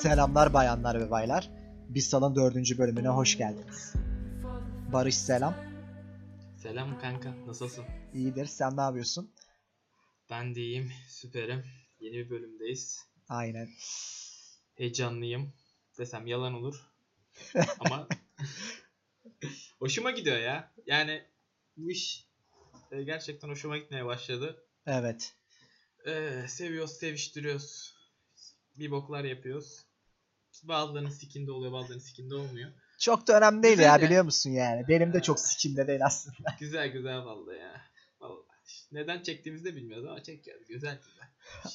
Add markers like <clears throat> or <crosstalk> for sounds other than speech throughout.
Selamlar bayanlar ve baylar. Bisal'ın dördüncü bölümüne hoş geldiniz. Barış selam. Selam kanka, nasılsın? İyidir. Sen ne yapıyorsun? Ben de iyiyim, süperim. Yeni bir bölümdeyiz. Aynen. Heyecanlıyım. Desem yalan olur. <laughs> Ama <laughs> hoşuma gidiyor ya. Yani bu iş e, gerçekten hoşuma gitmeye başladı. Evet. Ee, seviyoruz, seviştiriyoruz. Bir boklar yapıyoruz. Bazılarının sikinde oluyor, bazılarının sikinde olmuyor. Çok da önemli değil Güzel ya ya. biliyor musun yani. Benim de çok sikimde değil aslında. <laughs> Güzel güzel vallahi ya. Vallahi. Neden çektiğimizi de bilmiyoruz ama çekiyoruz. Güzel güzel.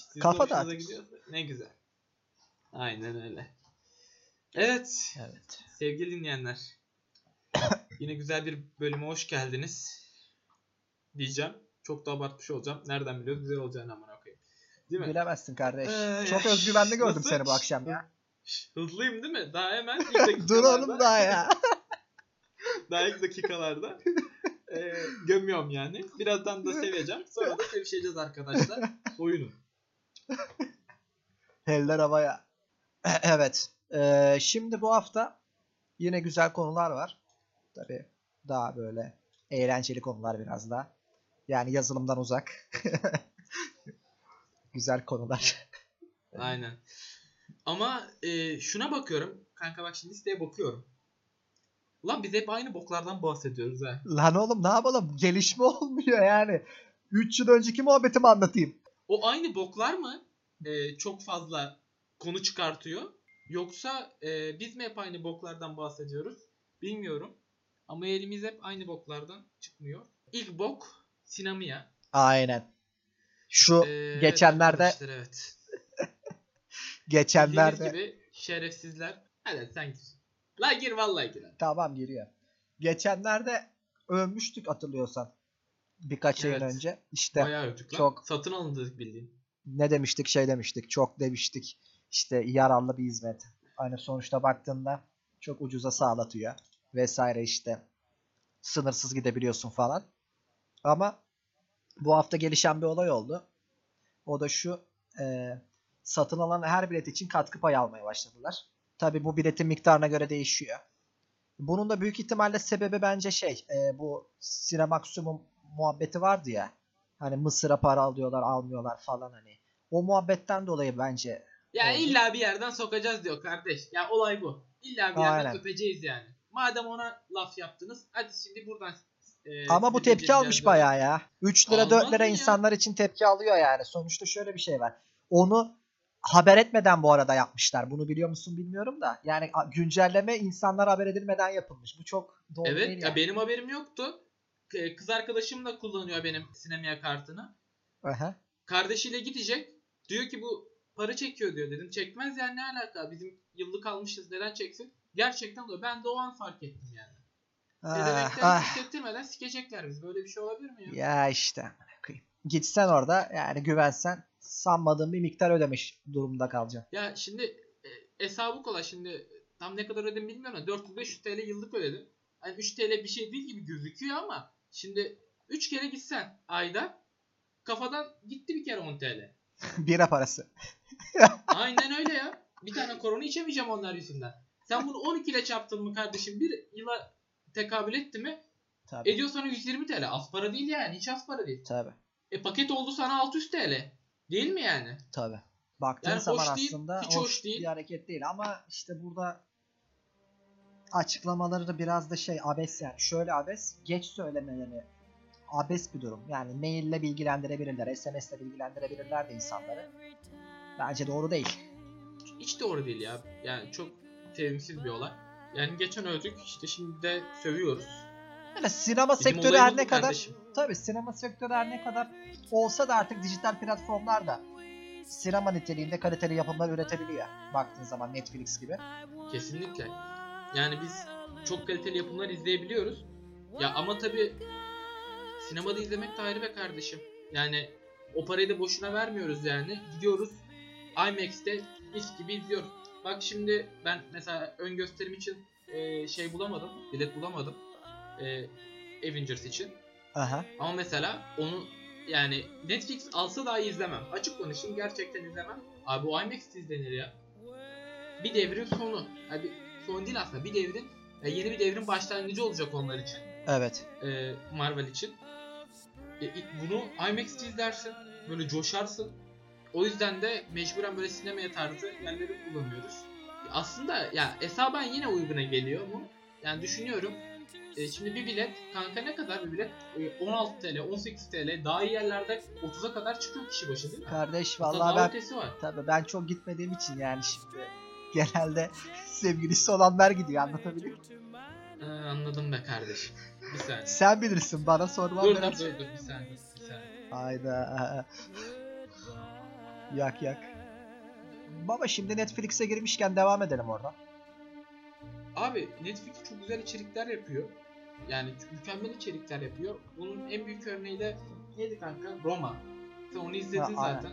Sizin Kafa gidiyorsa Ne güzel. Aynen öyle. Evet. Evet. Sevgili dinleyenler. <coughs> Yine güzel bir bölüme hoş geldiniz. Diyeceğim. Çok da abartmış olacağım. Nereden biliyoruz güzel olacağını amına koyayım. Değil mi? Bilemezsin kardeş. Ee, çok <laughs> özgüvenli gördüm nasıl? seni bu akşam ya. Hızlıyım değil mi? Daha hemen ilk dakikalarda. <laughs> Dur oğlum daha ya. <laughs> Daha ilk dakikalarda. e, gömüyorum yani. Birazdan da seveceğim. Sonra da sevişeceğiz arkadaşlar. Soyunun. Eller havaya. <clears throat> evet. Ee, şimdi bu hafta yine güzel konular var. Tabi daha böyle eğlenceli konular biraz daha. Yani yazılımdan uzak. <laughs> güzel konular. Aynen. Ama e, şuna bakıyorum. Kanka bak şimdi listeye bakıyorum. Ulan biz hep aynı boklardan bahsediyoruz ha. Lan oğlum ne yapalım? Gelişme <laughs> olmuyor yani. 3 yıl önceki muhabbetimi anlatayım. O aynı boklar mı e, çok fazla konu çıkartıyor? Yoksa e, biz mi hep aynı boklardan bahsediyoruz? Bilmiyorum. Ama elimiz hep aynı boklardan çıkmıyor. İlk bok Sinamiya. Aynen. Şu Ee, geçenlerde evet evet. Geçenlerde Bildiğiniz gibi şerefsizler. Hadi sen gir. La gir vallahi gir. tamam giriyor. Geçenlerde övmüştük hatırlıyorsan. Birkaç yayın Evet. önce. İşte Bayağı öptük lan. çok- Satın alındık bildiğin. ne demiştik şey demiştik. Çok demiştik. İşte yararlı bir hizmet. Hani sonuçta baktığında çok ucuza sağlatıyor. Vesaire işte. Sınırsız gidebiliyorsun falan. Ama bu hafta gelişen bir olay oldu. O da şu. e, satın alan her bilet için katkı payı almaya başladılar. Tabi bu biletin miktarına göre değişiyor. Bunun da büyük ihtimalle sebebi bence şey. e, bu Cinemaximum muhabbeti vardı ya. Hani Mısır'a para alıyorlar almıyorlar falan hani. O muhabbetten dolayı bence Ya Oldu. illa bir yerden sokacağız diyor kardeş. Ya olay bu. İlla bir yerden Aynen. öpeceğiz yani. Madem ona laf yaptınız hadi şimdi buradan e, Ama bu tepki almış böyle. bayağı ya. 3 lira 4 Almaz lira mı ya? insanlar için tepki alıyor yani. Sonuçta şöyle bir şey var. Onu haber etmeden bu arada yapmışlar. Bunu biliyor musun bilmiyorum da. Yani güncelleme insanlar haber edilmeden yapılmış. Bu çok doğru Evet değil ya yani. benim haberim yoktu. Kız arkadaşım da kullanıyor benim sinemaya kartını. Aha. Kardeşiyle gidecek. Diyor ki bu para çekiyor diyor dedim. Çekmez yani ne alaka? Bizim yıllık almışız neden çeksin? Gerçekten de ben de o an fark ettim yani. Ah, Dedemekten ah. hissettirmeden sikecekler biz. Böyle bir şey olabilir mi ya? Ya işte. Gitsen orada yani güvensen sanmadığın bir miktar ödemiş durumda kalacaksın. Ya şimdi e, hesabı kolay şimdi tam ne kadar ödedim bilmiyorum ama 400-500 TL yıllık ödedim. Hani 3 TL bir şey değil gibi gözüküyor ama şimdi 3 kere gitsen ayda kafadan gitti bir kere 10 TL. <laughs> Bira parası. <laughs> Aynen öyle ya. Bir tane korona içemeyeceğim onlar yüzünden. Sen bunu 12 ile çarptın mı kardeşim bir yıla tekabül etti mi Tabii. ediyor sana 120 TL. Az para değil yani hiç az para değil. Tabii. E paket oldu sana 600 TL. Değil mi yani? Tabii. Baktığın Yani zaman hoş değil, aslında hiç hoş, hoş değil. bir hareket değil ama işte burada açıklamaları da biraz da şey abes yani. Şöyle abes, geç söylemeleri abes bir durum. Yani maille bilgilendirebilirler, SMS'le bilgilendirebilirler de insanları. Bence doğru değil. Hiç doğru değil ya. Yani çok sevimsiz bir olay. Yani geçen öldük işte şimdi de sövüyoruz. Yani sinema Bizim sektörü her ne kadar kardeşim. tabii sinema sektörü her ne kadar olsa da artık dijital platformlar da sinema niteliğinde kaliteli yapımlar üretebiliyor. Baktığın zaman Netflix gibi. Kesinlikle. Yani biz çok kaliteli yapımlar izleyebiliyoruz. Ya ama tabi sinemada izlemek de ayrı be kardeşim. Yani o parayı da boşuna vermiyoruz yani. Gidiyoruz IMAX'te mis gibi izliyoruz. bak şimdi ben mesela ön gösterim için e, şey bulamadım. Bilet bulamadım. E, Avengers için. Aha. Ama mesela onu yani Netflix alsa dahi izlemem. Açık konuşayım gerçekten izlemem. Abi o IMAX izlenir ya. Bir devrin sonu. Bir, son değil aslında bir devrin yeni bir devrin başlangıcı olacak onlar için. Evet. e, Marvel için. E, bunu IMAX'te izlersin. Böyle coşarsın. O yüzden de mecburen böyle sinemaya tarzı yerleri kullanıyoruz. Aslında ya hesaba yine uyguna geliyor bu. Yani düşünüyorum. E, şimdi bir bilet kanka ne kadar bir bilet? E, 16 TL, 18 TL. Daha iyi yerlerde 30'a kadar çıkıyor kişi başı değil mi? Kardeş vallahi ben var. tabii ben çok gitmediğim için yani şimdi genelde <laughs> sevgilisi olanlar gidiyor anlatabiliyor muyum? Ha, anladım be kardeşim. Bir saniye. Sen bilirsin bana sorman Dur dur dur bir saniye. Bir saniye. Hayda. Yak yak. Baba şimdi Netflix'e girmişken devam edelim oradan. Abi Netflix çok güzel içerikler yapıyor. Yani mükemmel içerikler yapıyor. Bunun en büyük örneği de neydi kanka? Roma. Sen onu izledin Ha, zaten.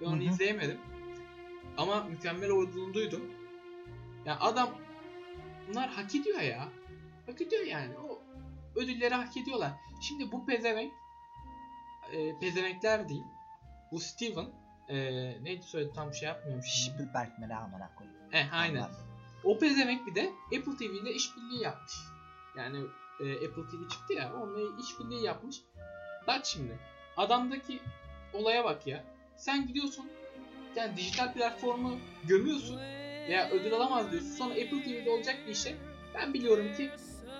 Ben onu Hı hı. izleyemedim. Ama mükemmel olduğunu duydum. Ya adam bunlar hak ediyor ya. Hak ediyor yani. O ödülleri hak ediyorlar. Şimdi bu pezevenk e, pezevenkler değil. Bu Steven e, neydi söyledi tam şey yapmıyorum. Spielberg mi amına koyayım. Eh aynen. Allah. O pezevenk bir de Apple TV ile işbirliği yapmış. Yani e, Apple TV çıktı ya onunla işbirliği yapmış. Bak şimdi adamdaki olaya bak ya. Sen gidiyorsun yani dijital platformu gömüyorsun veya ödül alamaz diyorsun. Sonra Apple TV'de olacak bir işe ben biliyorum ki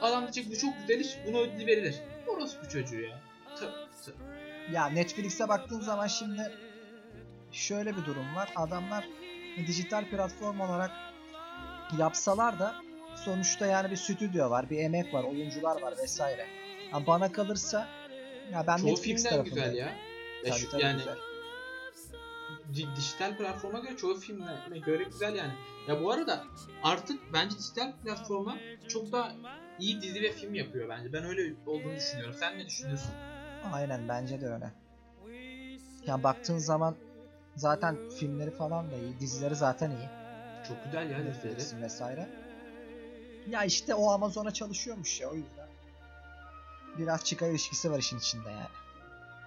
adam diyecek bu çok güzel iş buna ödül verilir. Orospu çocuğu ya. Tabii, tabii. Ya Netflix'e baktığın zaman şimdi şöyle bir durum var. Adamlar dijital platform olarak yapsalar da sonuçta yani bir stüdyo var, bir emek var, oyuncular var vesaire. Ha bana kalırsa ya ben Çoğu Netflix filmden güzel ya. Ya Tabii, şu- tabii yani güzel. di- dijital platforma göre çoğu filmlerine göre güzel yani. Ya bu arada artık bence dijital platforma çok daha iyi dizi ve film yapıyor bence. Ben öyle olduğunu düşünüyorum. Sen ne düşünüyorsun? Aynen bence de öyle. Ya baktığın zaman zaten filmleri falan da iyi, dizileri zaten iyi. Çok güzel ya dizileri. Vesaire. Ya işte o Amazon'a çalışıyormuş ya o yüzden. Biraz çıkar ilişkisi var işin içinde yani.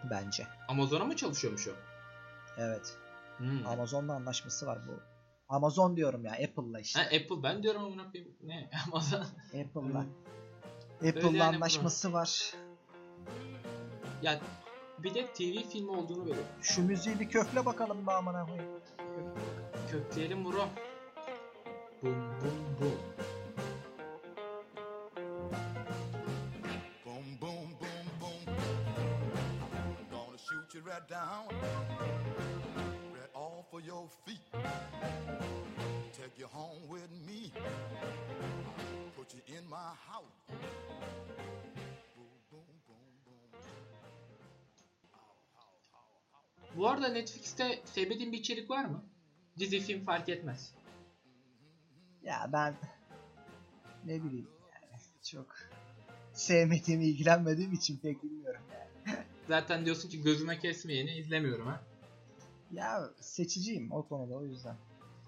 Bence. Amazon'a mı çalışıyormuş o? Evet. Hmm. Amazon'la anlaşması var bu. Amazon diyorum ya Apple'la işte. Ha, Apple ben diyorum amına koyayım. Ne? <laughs> Amazon. Apple'la. Apple'la yani anlaşması var. ya bir de TV filmi olduğunu böyle. Şu müziği bir kökle bakalım be amına koyayım. Kökleyelim bro. Bum bum bum. Down. Right off of your feet. Take you home with me. Put you in my house. Boom, boom, boom, boom. Bu arada Netflix'te sevmediğin bir içerik var mı? Dizi film fark etmez. Ya ben ne bileyim yani çok sevmediğim, ilgilenmediğim için pek bilmiyorum yani. Zaten diyorsun ki gözüme kesmeyeni izlemiyorum ha. Ya seçiciyim o konuda o yüzden.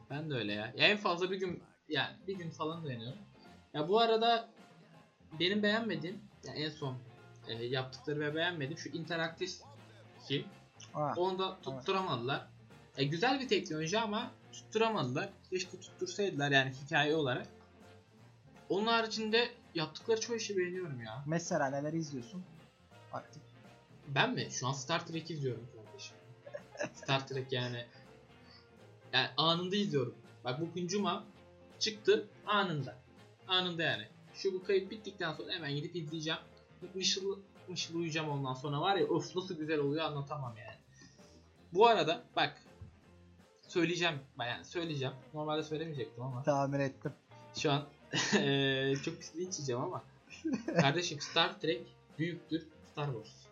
Ben de öyle ya. ya en fazla bir gün yani bir gün falan dayanıyorum. Ya bu arada benim beğenmediğim ya en son e, yaptıkları ve beğenmediğim şu interaktif film. Ha, Onu da tutturamadılar. E, güzel bir teknoloji ama tutturamadılar. Keşke tuttursaydılar yani hikaye olarak. Onun haricinde yaptıkları çoğu işi beğeniyorum ya. mesela neler izliyorsun? Aktif. Ben mi? Şu an Star Trek izliyorum kardeşim. Star Trek yani. Yani anında izliyorum. Bak bugün cuma çıktı anında. Anında yani. Şu bu kayıt bittikten sonra hemen gidip izleyeceğim. Mışıl mışıl uyuyacağım ondan sonra var ya öf nasıl güzel oluyor anlatamam yani. Bu arada bak söyleyeceğim yani söyleyeceğim. Normalde söylemeyecektim ama Tahmin ettim. şu an <laughs> çok pis linç yiyeceğim ama kardeşim Star Trek büyüktür Star Wars.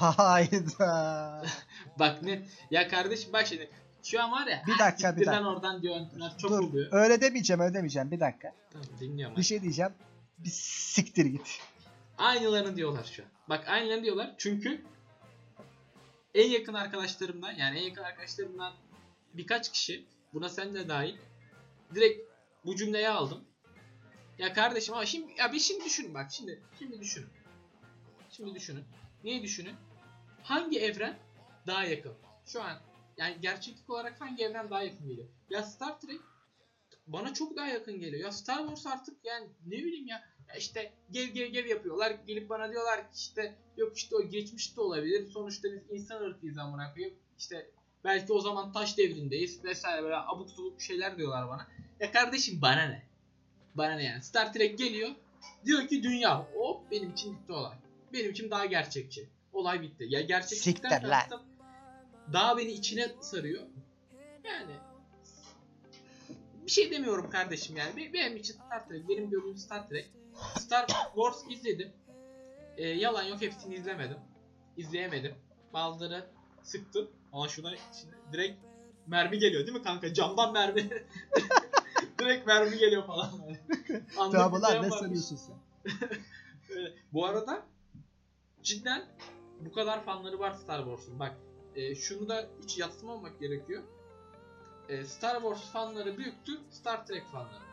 Hayda. <laughs> Bak ne ya kardeşim bak şimdi şu an var ya Bir "Ha, dakika, bir dakika." oradan diyorlar çok Dur oluyor. öyle demeyeceğim öyle demeyeceğim bir dakika. Tamam dinliyorum. Bir şey diyeceğim. Bir siktir git. Aynılarını diyorlar şu an. Bak aynılarını diyorlar çünkü en yakın arkadaşlarımdan yani en yakın arkadaşlarımdan birkaç kişi Buna sen de dahil. Direkt bu cümleyi aldım. Ya kardeşim ama şimdi ya bir şimdi düşün bak şimdi şimdi düşünün. Şimdi düşünün. Neyi düşünün? Hangi evren daha yakın? Şu an yani gerçeklik olarak hangi evren daha yakın geliyor? Ya Star Trek bana çok daha yakın geliyor. Ya Star Wars artık yani ne bileyim ya, işte gev gev gev yapıyorlar. Gelip bana diyorlar ki işte yok işte o geçmişte olabilir. Sonuçta biz insan ırkıyız amına koyayım. İşte belki o zaman taş devrindeyiz vesaire böyle abuk subuk şeyler diyorlar bana. Ya kardeşim bana ne? Bana ne yani? Star Trek geliyor. Diyor ki dünya. Hop benim için bitti olay. Benim için daha gerçekçi. Olay bitti. Ya gerçeklikten Siktir lan. kastım daha beni içine sarıyor. Yani bir şey demiyorum kardeşim yani. Be- Benim için Star Trek, benim gördüğüm Star Trek. Star Wars izledim. Ee, yalan yok hepsini izlemedim. İzleyemedim. Bazıları sıktım. Ama şuna şimdi direkt mermi geliyor değil mi kanka? Camdan mermi. <laughs> direkt mermi geliyor falan. Anlık Tamam şey ne varmış. sanıyorsun sen? <laughs> Bu arada cidden bu kadar fanları var Star Wars'un. Bak e, şunu da hiç yatsımamak gerekiyor. E, Star Wars fanları büyüktü, Star Trek fanları.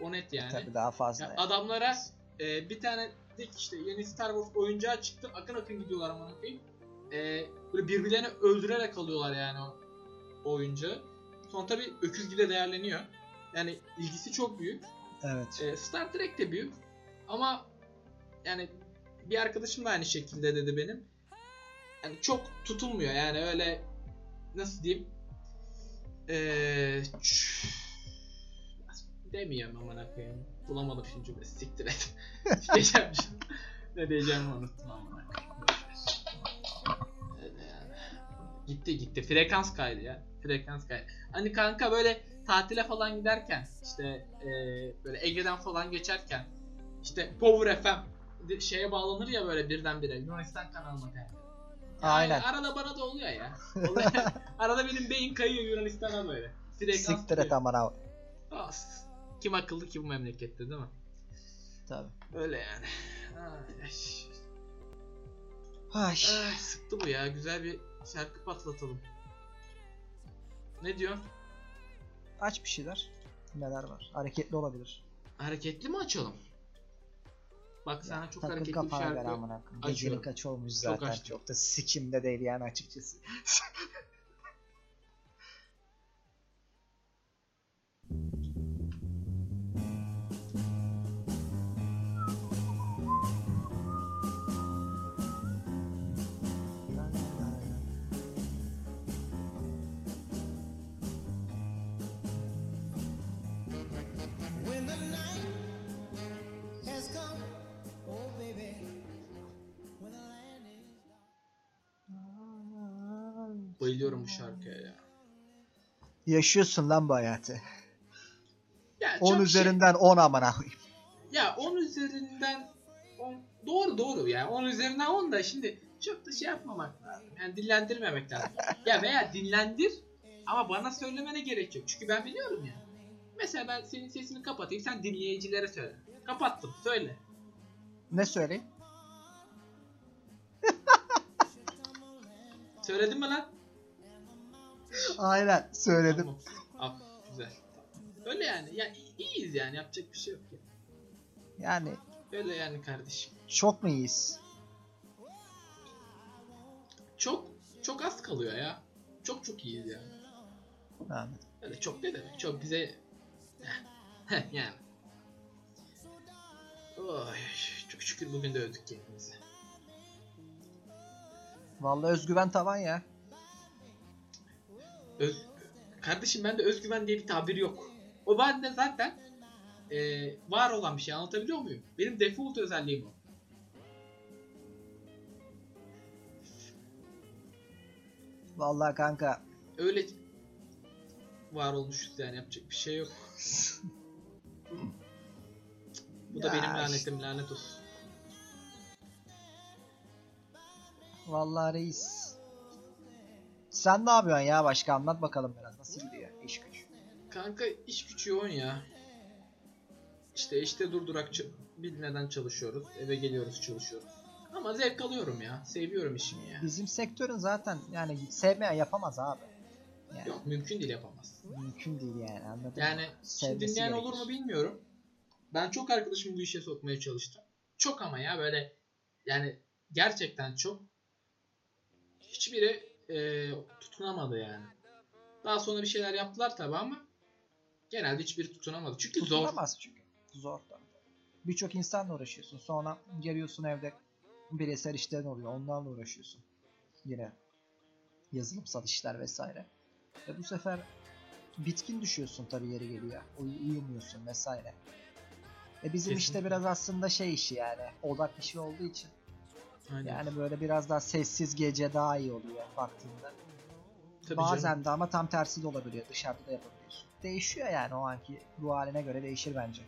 O net yani. Tabii daha fazla. Ya yani. adamlara e, bir tane dik işte yeni Star Wars oyuncağı çıktı. Akın akın gidiyorlar aman koyayım. E, böyle birbirlerini öldürerek alıyorlar yani o, o oyuncağı. Sonra tabi öküz gibi değerleniyor. Yani ilgisi çok büyük. Evet. E, Star Trek de büyük ama yani bir arkadaşım da aynı şekilde dedi benim. Yani çok tutulmuyor yani öyle nasıl diyeyim eee ç- demiyorum amına koyayım. Bulamadım şimdi cümle siktir et. <laughs> diyeceğim. Ne diyeceğimi unuttum yani. Gitti gitti. Frekans kaydı ya. Frekans kaydı. Hani kanka böyle tatile falan giderken işte eee, böyle Ege'den falan geçerken işte Power FM şeye bağlanır ya böyle birdenbire Yunanistan kanalına yani. Aynen. Arada bana da oluyor ya. <laughs> Arada benim beyin kayıyor Yunanistan'a böyle. Frekans Siktir et amına. As. Kim akıllı ki bu memlekette değil mi? Tabii. Öyle yani. Ay. Ay. Ay, sıktı bu ya. Güzel bir şarkı patlatalım. Ne diyor? Aç bir şeyler. Neler var? Hareketli olabilir. Hareketli mi açalım? Bak sana çok Takım hareketli bir şarkı. Gecenin kaç olmuş Çok zaten. açtım. Çok da sikimde değil yani açıkçası. <laughs> Bayılıyorum bu şarkıya ya. Yaşıyorsun lan bu hayatı. Ya 10 çok üzerinden 10 amına koyayım. Şey, ya 10 üzerinden 10 doğru doğru ya. 10 üzerinden 10 da şimdi çok da şey yapmamak lazım. Yani dillendirmemek lazım. <laughs> ya veya dinlendir ama bana söylemene gerek yok. Çünkü ben biliyorum ya. Mesela ben senin sesini kapatayım sen dinleyicilere söyle. Kapattım söyle. Ne söyleyeyim? Söyledin mi lan? Aynen söyledim. Tamam. Al, güzel. Öyle yani. Ya iyiyiz yani yapacak bir şey yok ya. Yani Öyle yani kardeşim. çok mu iyiyiz? Çok çok az kalıyor ya. Çok çok iyiyiz yani. Yani. Öyle çok ne demek? Çok bize Heh, yani. Oy, çok şükür bugün de övdük kendimizi. Vallahi özgüven tavan ya. Öz... Kardeşim bende özgüven diye bir tabir yok. O bende zaten eee, var olan bir şey anlatabiliyor muyum? Benim default özelliğim o. Vallahi kanka Öyle var olmuşuz yani yapacak bir şey yok. Bu da Ya benim işte. lanetim lanet olsun. vallahi reis. Sen ne yapıyorsun ya başka anlat bakalım biraz. Nasıl gidiyor iş güç? Kanka iş güç yoğun ya. İşte işte durdurak bilmeden çalışıyoruz. Eve geliyoruz çalışıyoruz. Ama zevk alıyorum ya. Seviyorum işimi ya. Bizim sektörün zaten yani sevmeyen yapamaz abi. Yani Yok mümkün değil yapamaz. mümkün değil yani anladın mı? Yani şimdi Sevmesi dinleyen gerekir. olur mu bilmiyorum. Ben çok arkadaşımı bu işe sokmaya çalıştım. Çok ama ya böyle yani gerçekten çok. Hiçbiri e, tutunamadı yani. Daha sonra bir şeyler yaptılar tabi ama genelde hiçbiri tutunamadı. Çünkü zor. Tutunamaz çünkü. Zor da. Birçok insanla uğraşıyorsun. Sonra geliyorsun evde bireysel işlerin oluyor. Onlarla uğraşıyorsun. Yine yazılımsal işler vesaire. Ve bu sefer bitkin düşüyorsun tabii yeri geliyor. Uy- uyumuyorsun vesaire. E bizim işte Kesinlikle. biraz aslında şey işi yani. Odak işi olduğu için. Aynen. Yani böyle biraz daha sessiz gece daha iyi oluyor baktığında. Tabii Bazen canım. de ama tam tersi de olabiliyor. Dışarıda da yapabiliyorsun. Değişiyor yani o anki ruh haline göre değişir bence.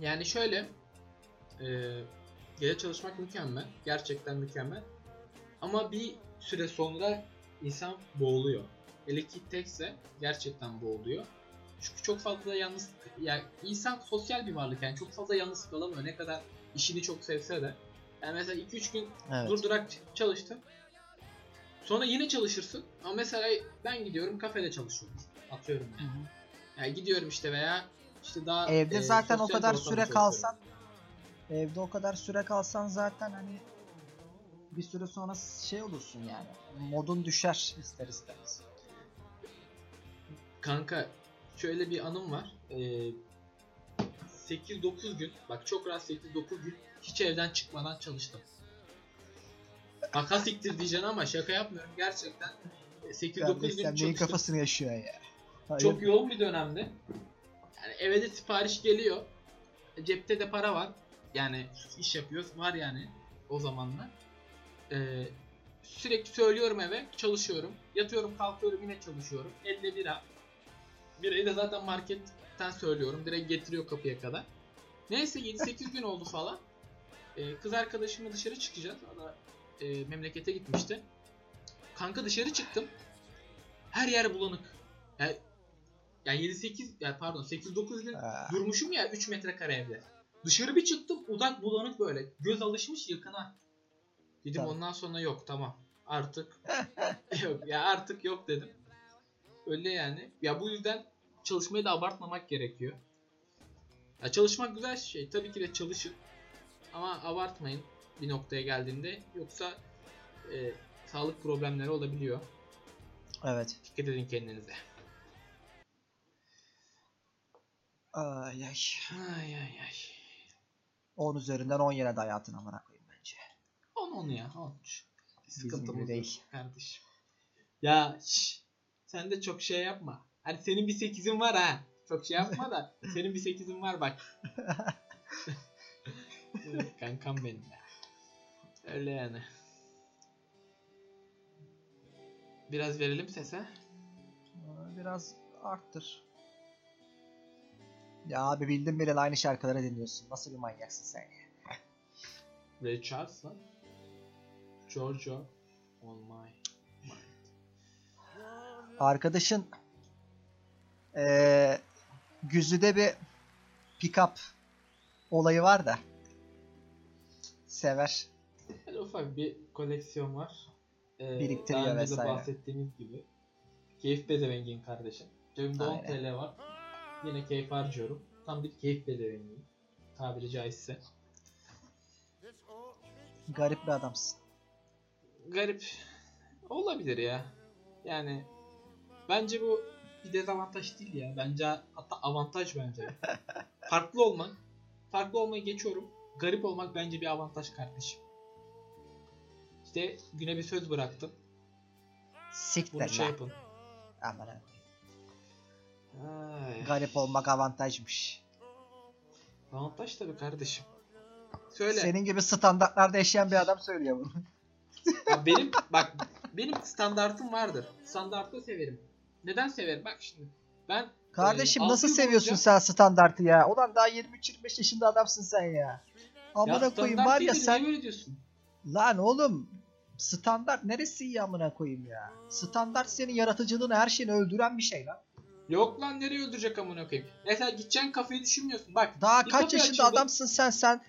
Yani şöyle e, gece çalışmak mükemmel. Gerçekten mükemmel. Ama bir süre sonra insan boğuluyor. Hele ki tekse gerçekten boğuluyor. Çünkü çok fazla yalnız yani insan sosyal bir varlık yani çok fazla yalnız kalamıyor ne kadar işini çok sevse de. Yani mesela 2-3 gün Evet. durdurak çalıştın. Sonra yine çalışırsın. Ama mesela ben gidiyorum kafede çalışıyorum. Atıyorum Hı yani. hı. Yani gidiyorum işte veya işte daha Evde e, zaten o kadar süre kalsan evde o kadar süre kalsan zaten hani bir süre sonra şey olursun yani. Modun düşer ister istemez. Kanka şöyle bir anım var. Ee, 8-9 gün bak çok rahat 8-9 gün hiç evden çıkmadan çalıştım. Baka siktir diyeceksin ama şaka yapmıyorum gerçekten. e, 8-9 Kardeş gün sen neyin çalıştım. kafasını yaşıyor ya. Hayır. Çok yoğun bir dönemdi. Yani eve de sipariş geliyor. E, Cepte de para var. Yani iş yapıyoruz. Var yani o zamanlar. Ee, sürekli söylüyorum eve. Çalışıyorum. Yatıyorum kalkıyorum yine çalışıyorum. Elde bira. Birayı da zaten marketten söylüyorum. Direkt getiriyor kapıya kadar. Neyse 7-8 gün oldu falan. Ee, kız arkadaşımla dışarı çıkacağız. O da e, memlekete gitmişti. Kanka dışarı çıktım. Her yer bulanık. Yani, yani 7-8 yani pardon 8-9 gün durmuşum ya 3 metrekare evde. Dışarı bir çıktım odak bulanık böyle. Göz alışmış yakına. Dedim Tamam. ondan sonra yok tamam. Artık <laughs> yok ya artık yok dedim. Öyle yani. Ya bu yüzden çalışmayı da abartmamak gerekiyor. Ya çalışmak güzel şey. Tabii ki de çalışın. Ama abartmayın bir noktaya geldiğinde. Yoksa e, sağlık problemleri olabiliyor. Evet. Dikkat edin kendinize. Ay ay. Ay ay ay. 10 üzerinden 10 yere de hayatına amına koyayım bence. On onu ya. On. Sıkıntımız gibi yok değil. kardeşim. Ya şş, sen de çok şey yapma. Hani senin bir 8'in var ha. Çok şey yapma da <laughs> senin bir 8'in var bak. <laughs> Kankam benim. Öyle yani. Biraz verelim sese. Biraz arttır. Ya abi bildim bileli aynı şarkıları dinliyorsun. Nasıl bir manyaksın sen ya? <laughs> Ray Charles lan. Giorgio on my mind. Arkadaşın eee Güzü'de bir pick-up olayı var da. Sever. Böyle ufak bir koleksiyon var. Ee, Biriktiriyor daha önce vesaire. de bahsettiğimiz gibi. Keyif bedevengin kardeşim. Cebimde 10 Aynen. TL var. Yine keyif harcıyorum. Tam bir keyif bedevengiyim. Tabiri caizse. Garip bir adamsın. Garip. Olabilir ya. Yani bence bu bir dezavantaj değil ya. Bence hatta avantaj bence. <laughs> Farklı olmak. Farklı olmayı geçiyorum. Garip olmak bence bir avantaj kardeşim. İşte güne bir söz bıraktım. Siktir Bunu şey yapın. Aman. Ay. Garip olmak avantajmış. Avantaj tabii kardeşim. Söyle. Senin gibi standartlarda yaşayan bir adam söylüyor bunu. Ya benim bak benim standartım vardır. Standartı severim. Neden severim? Bak şimdi. Ben Kardeşim Ee, nasıl seviyorsun sen standartı ya? Ulan daha 23-25 yaşında adamsın sen ya. Amına koyayım var ya sen? Lan oğlum standart neresi iyi amına koyayım ya? Standart senin yaratıcılığını her şeyini öldüren bir şey lan. Yok lan nereye öldürecek amına koyayım? Mesela gideceksin kafeyi düşünmüyorsun. Bak Daha kaç yaşında açıldı. adamsın sen sen?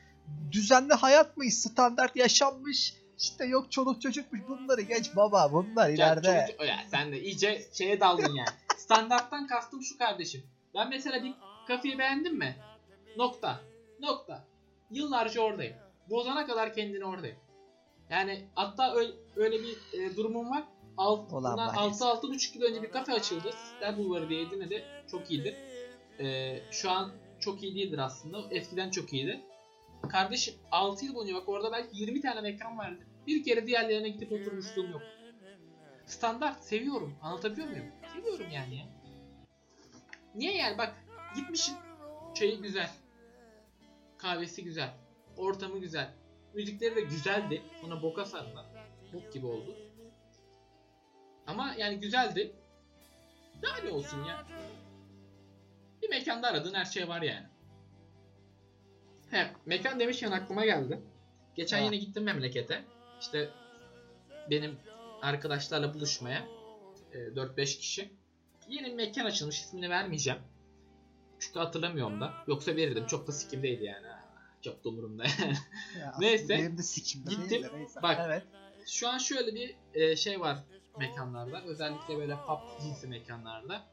Düzenli hayat mı? Standart yaşanmış. İşte yok çoluk çocukmuş bunları geç baba bunlar Ya ileride. ya sen de iyice şeye daldın yani. Standarttan kastım şu kardeşim. Ben mesela bir kafeyi beğendim mi? Nokta. Nokta. Yıllarca oradayım. Bozana kadar kendini oradayım. Yani hatta öyle, öyle bir e, durumum var. Alt, Ulan bundan var 6-6,5 yıl önce bir kafe açıldı. Sistem Bulvarı diye Edirne'de çok iyidir. E, şu an çok iyi değildir aslında. Eskiden çok iyiydi. Kardeşim 6 yıl boyunca bak orada belki 20 tane mekan vardı. Bir kere diğerlerine gidip oturmuşluğum yok. Standart seviyorum. Anlatabiliyor muyum? Seviyorum yani ya. Niye yani bak gitmişim. Çayı güzel. Kahvesi güzel. Ortamı güzel. Müzikleri de güzeldi. Sonra boka sardılar. Bok gibi oldu. Ama yani güzeldi. Daha ne olsun ya. Bir mekanda aradığın her şey var yani. He, mekan demişken aklıma geldi. Geçen Ha. yine gittim memlekete. İşte benim arkadaşlarla buluşmaya 4-5 kişi. Yeni bir mekan açılmış ismini vermeyeceğim. Çünkü hatırlamıyorum da. Yoksa verirdim. Çok da sikimdeydi yani. Çok da umurumda yani. <laughs> Ya, Neyse. Benim de sikimde Gittim. değil de neyse. Bak. Evet. Şu an şöyle bir e, şey var mekanlarda. Özellikle böyle pub cinsi mekanlarda.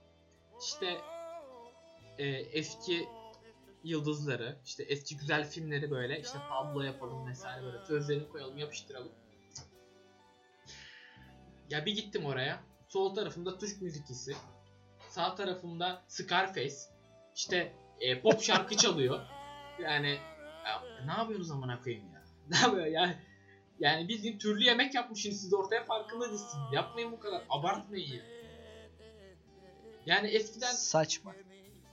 İşte e, eski yıldızları, işte eski güzel filmleri böyle işte tablo yapalım vesaire böyle sözlerini koyalım, yapıştıralım. Ya bir gittim oraya. Sol tarafımda Türk müzikisi. Sağ tarafımda Scarface. İşte e, pop şarkı çalıyor. Yani ya, ne yapıyorsunuz amına koyayım ya? <laughs> Ne yapıyor yani? Yani bildiğin türlü yemek yapmışsınız siz ortaya farkında değilsiniz. Yapmayın bu kadar. Abartmayın ya. Yani eskiden Saçma.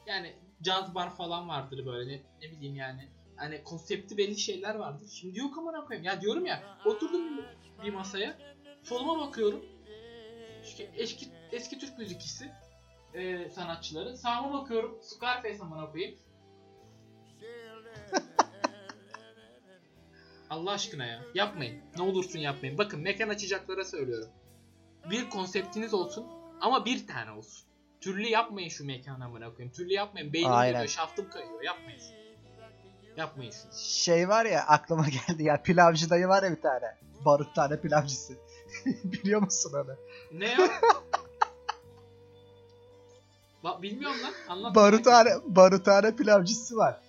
yani caz bar falan vardır böyle ne, ne bileyim yani. Hani konsepti belli şeyler vardır. Şimdi yok amına koyayım. Ya diyorum ya oturdum bir, bir masaya. Soluma bakıyorum. İşte eski, eski Türk müzikisi e, sanatçıları. Sağıma bakıyorum. Scarface amına koyayım. <laughs> Allah aşkına ya. Yapmayın. Ne olursun yapmayın. Bakın mekan açacaklara söylüyorum. Bir konseptiniz olsun ama bir tane olsun. Türlü yapmayın şu mekanı amına koyayım. Türlü yapmayın. Beynim Aynen. dönüyor, şaftım kayıyor. Yapmayın. Yapmayın şunu. Şey var ya aklıma <laughs> geldi ya pilavcı dayı var ya bir tane. Barut tane pilavcısı. <laughs> Biliyor musun onu? Ne ya? Bak bilmiyorum lan. Anlat. Barutane, barutane pilavcısı var.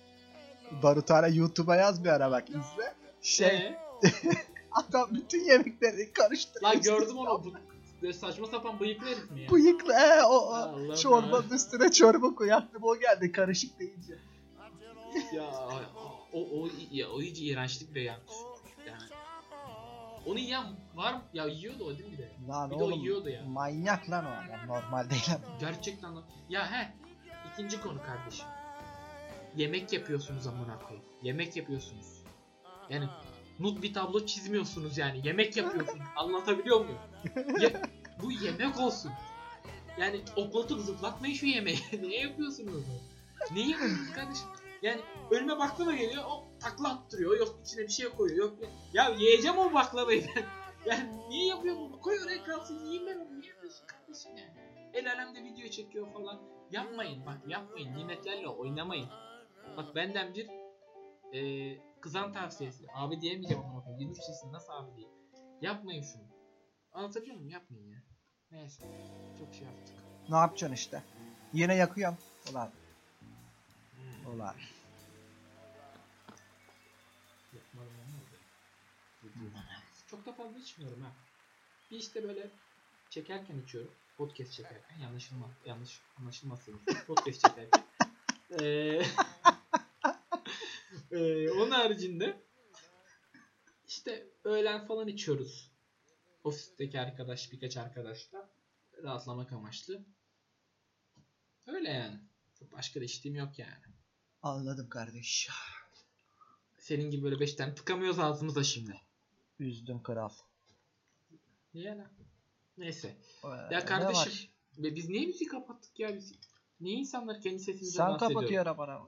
Barutane YouTube'a yaz bir ara bak izle. Şey Ee, <laughs> adam bütün yemekleri karıştırıyor. lan gördüm onu. Bu, saçma sapan bıyıklı herif mi ya? Bıyıklı he, o, o çorbanın üstüne çorba koy. Aklıma o geldi karışık deyince. ya o, o, ya, o iyice iğrençlik bile yani. Onu yiyen var mı? Ya yiyordu o değil mi bir de? Lan Bir de o oğlum yiyordu ya. manyak lan o adam normal değil ama. Gerçekten lan. Ya he. ikinci konu kardeşim. Yemek yapıyorsunuz amına koyayım. Yemek yapıyorsunuz. Yani nut bir tablo çizmiyorsunuz yani. Yemek yapıyorsunuz. <laughs> Anlatabiliyor muyum? Ye- bu yemek olsun. Yani oklatıp zıplatmayın şu yemeği. <laughs> Niye yapıyorsunuz bunu? Ne yiyorsunuz kardeşim? Yani önüme baklava geliyor. O takla attırıyor. Yok içine bir şey koyuyor. Yok ya yiyeceğim o baklavayı <laughs> ben. Yani niye yapıyor bunu? Koy oraya kalsın yiyeyim ben onu. Niye yapıyorsun kardeşim yani? El alemde video çekiyor falan. Yapmayın bak yapmayın. Nimetlerle oynamayın. Bak benden bir e, kızan tavsiyesi. Abi diyemeyeceğim ama bakın. 23 yaşında nasıl abi diyeyim. Yapmayın şunu. Anlatabiliyor muyum? Yapmayın ya. Neyse. Çok şey yaptık. Ne yapacaksın işte? Yine yakıyorum. Ulan Hmm. ulan. Çok da fazla içmiyorum ha. Bir işte böyle çekerken içiyorum. Podcast çekerken yanlışılma yanlış anlaşılmasın. Podcast çekerken. Eee <laughs> eee, <laughs> onun haricinde işte öğlen falan içiyoruz. Ofisteki arkadaş birkaç arkadaşla rahatlamak amaçlı. Öyle yani. Başka da içtiğim yok yani. Anladım kardeş. Senin gibi böyle 5 tane tıkamıyoruz ağzımıza şimdi. Üzdüm kral. Lan? Neyse. Ee, Ya kardeşim be- biz niye müziği kapattık ya biz? Niye insanlar kendi sesimize Sen rahatsız ediyor? yara bana.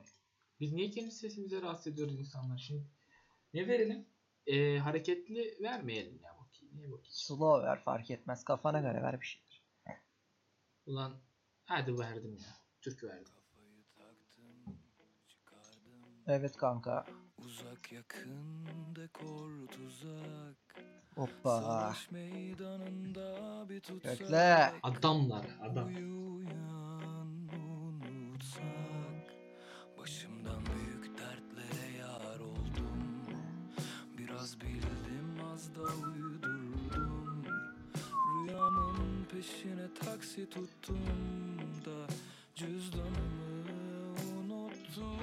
Biz niye kendi sesimize rahatsız ediyoruz insanlar şimdi? Ne verelim? Ee, hareketli vermeyelim ya bakayım. Niye bakayım? Slow ver fark etmez. Kafana göre ver bir şeyler. Ulan hadi verdim ya. Türk verdim. Evet kanka. Uzak yakın dekor tuzak Hoppa. Bekle. Adamlar adam. Başımdan büyük dertlere yar oldum Biraz bildim az da uydurdum Rüyamın peşine taksi tuttum da Cüzdanımı unuttum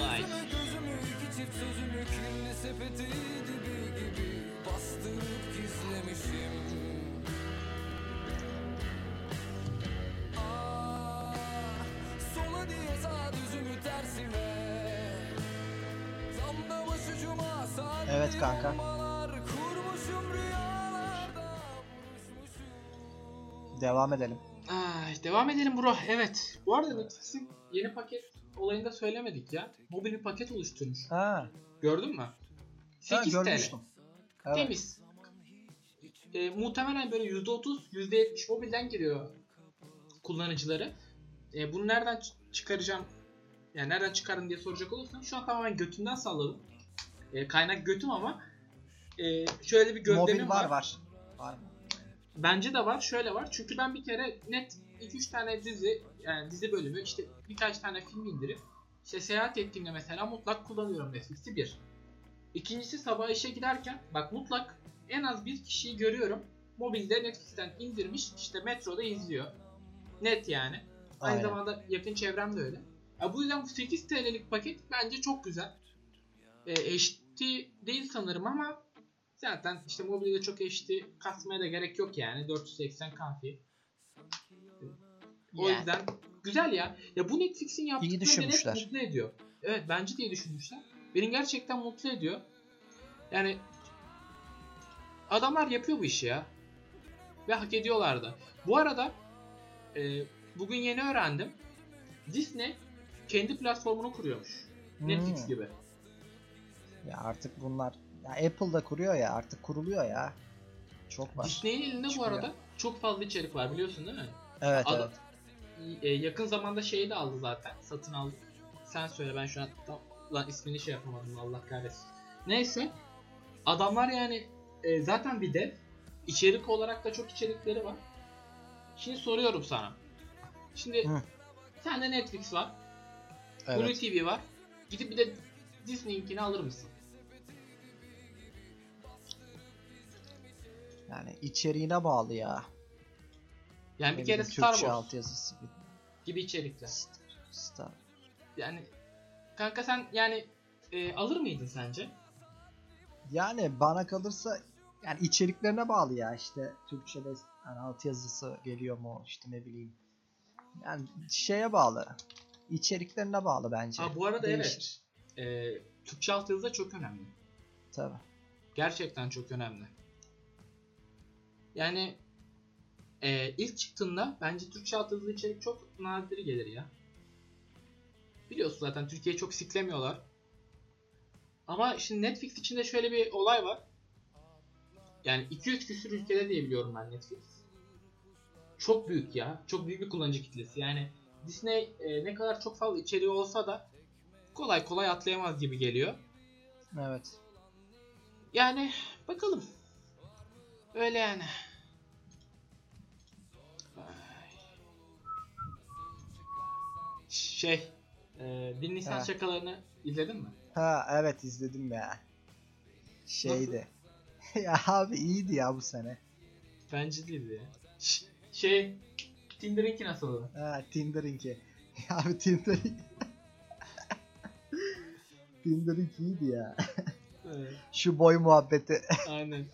Vay. Yüzümü gözümü iki çift sözümü kirli sepeti dibi gibi bastırıp gizlemişim Ah, sola diye sağ düzümü tersine Tam da başucuma sarı Evet kanka. Devam edelim. Ay, devam edelim bro. Evet. Bu arada Netflix'in yeni paket olayını da söylemedik ya. Mobil bir paket oluşturmuş. Ha, Gördün mü? ha 8 TL. görmüştüm. Evet. Temiz. E, muhtemelen böyle %30, %70 mobilden giriyor kullanıcıları. E, bunu nereden çıkaracağım? Yani nereden çıkarın diye soracak olursan şu an tamamen götümden salladım. E, kaynak götüm ama e, şöyle bir gözlemim Mobil var var. Var mı? Bence de var. Şöyle var. Çünkü ben bir kere net 2-3 tane dizi yani dizi bölümü işte birkaç tane film indirip işte seyahat ettiğimde mesela mutlak kullanıyorum Netflix'i bir. İkincisi sabah işe giderken bak mutlak en az bir kişiyi görüyorum. Mobilde Netflix'ten indirmiş işte metroda izliyor. Net yani. Aynı Aynen. zamanda yakın çevrem de öyle. Ya bu yüzden bu 8 TL'lik paket bence çok güzel. E, HD değil sanırım ama zaten işte mobilde çok HD kasmaya da gerek yok yani. 480 kafi. O Yani. yüzden güzel ya. Ya bu Netflix'in beni hep düşünmüşler. mutlu ediyor. Evet bence diye düşünmüşler. Beni gerçekten mutlu ediyor. Yani adamlar yapıyor bu işi ya. Ve hak ediyorlar da. Bu arada e, bugün yeni öğrendim. Disney kendi platformunu kuruyormuş. Netflix Hmm. gibi. Ya artık bunlar ya Apple da kuruyor ya artık kuruluyor ya. Çok var. Disney'in elinde bu Çıkıyor. arada çok fazla içerik var biliyorsun değil mi? Evet Adam- evet. E, yakın zamanda şeyi de aldı zaten. Satın aldı. Sen söyle ben şu an tam lan ismini şey yapamadım Allah kahretsin. Neyse. Adamlar yani e, zaten bir de içerik olarak da çok içerikleri var. Şimdi soruyorum sana. Şimdi Hı. sende Netflix var. Blue Evet. TV var. Gidip bir de Disney'inkini alır mısın? Yani içeriğine bağlı ya. Yani Ne bir kere Star Türkçe Wars altyazısı gibi. gibi içerikler. Star. Yani kanka sen yani e, alır mıydın sence? Yani bana kalırsa yani içeriklerine bağlı ya işte Türkçe'de yani altyazısı geliyor mu işte ne bileyim. Yani şeye bağlı. İçeriklerine bağlı bence. Ha bu arada Değişir. evet. E, Türkçe altyazı da çok önemli. Tabii. Gerçekten çok önemli. Yani e, ilk çıktığında bence Türkçe altyazılı içerik çok nadir gelir ya. Biliyorsun zaten Türkiye'yi çok siklemiyorlar. Ama şimdi Netflix içinde şöyle bir olay var. Yani 200 küsür ülkede diye biliyorum ben Netflix. Çok büyük ya. Çok büyük bir kullanıcı kitlesi. Yani Disney e, ne kadar çok fazla içeriği olsa da kolay kolay atlayamaz gibi geliyor. Evet. Yani bakalım. Öyle yani. Şey, e, bir Nisan Ha. şakalarını izledin mi? Ha evet izledim ya. Şeydi. <laughs> ya abi iyiydi ya bu sene. Bence değildi ya. Ş- şey, Tinder'inki nasıldı? Ha Tinder'inki. <laughs> Abi Tinder'inki. <laughs> Tinder'inki iyiydi ya. Evet, Şu boy muhabbeti. aynen.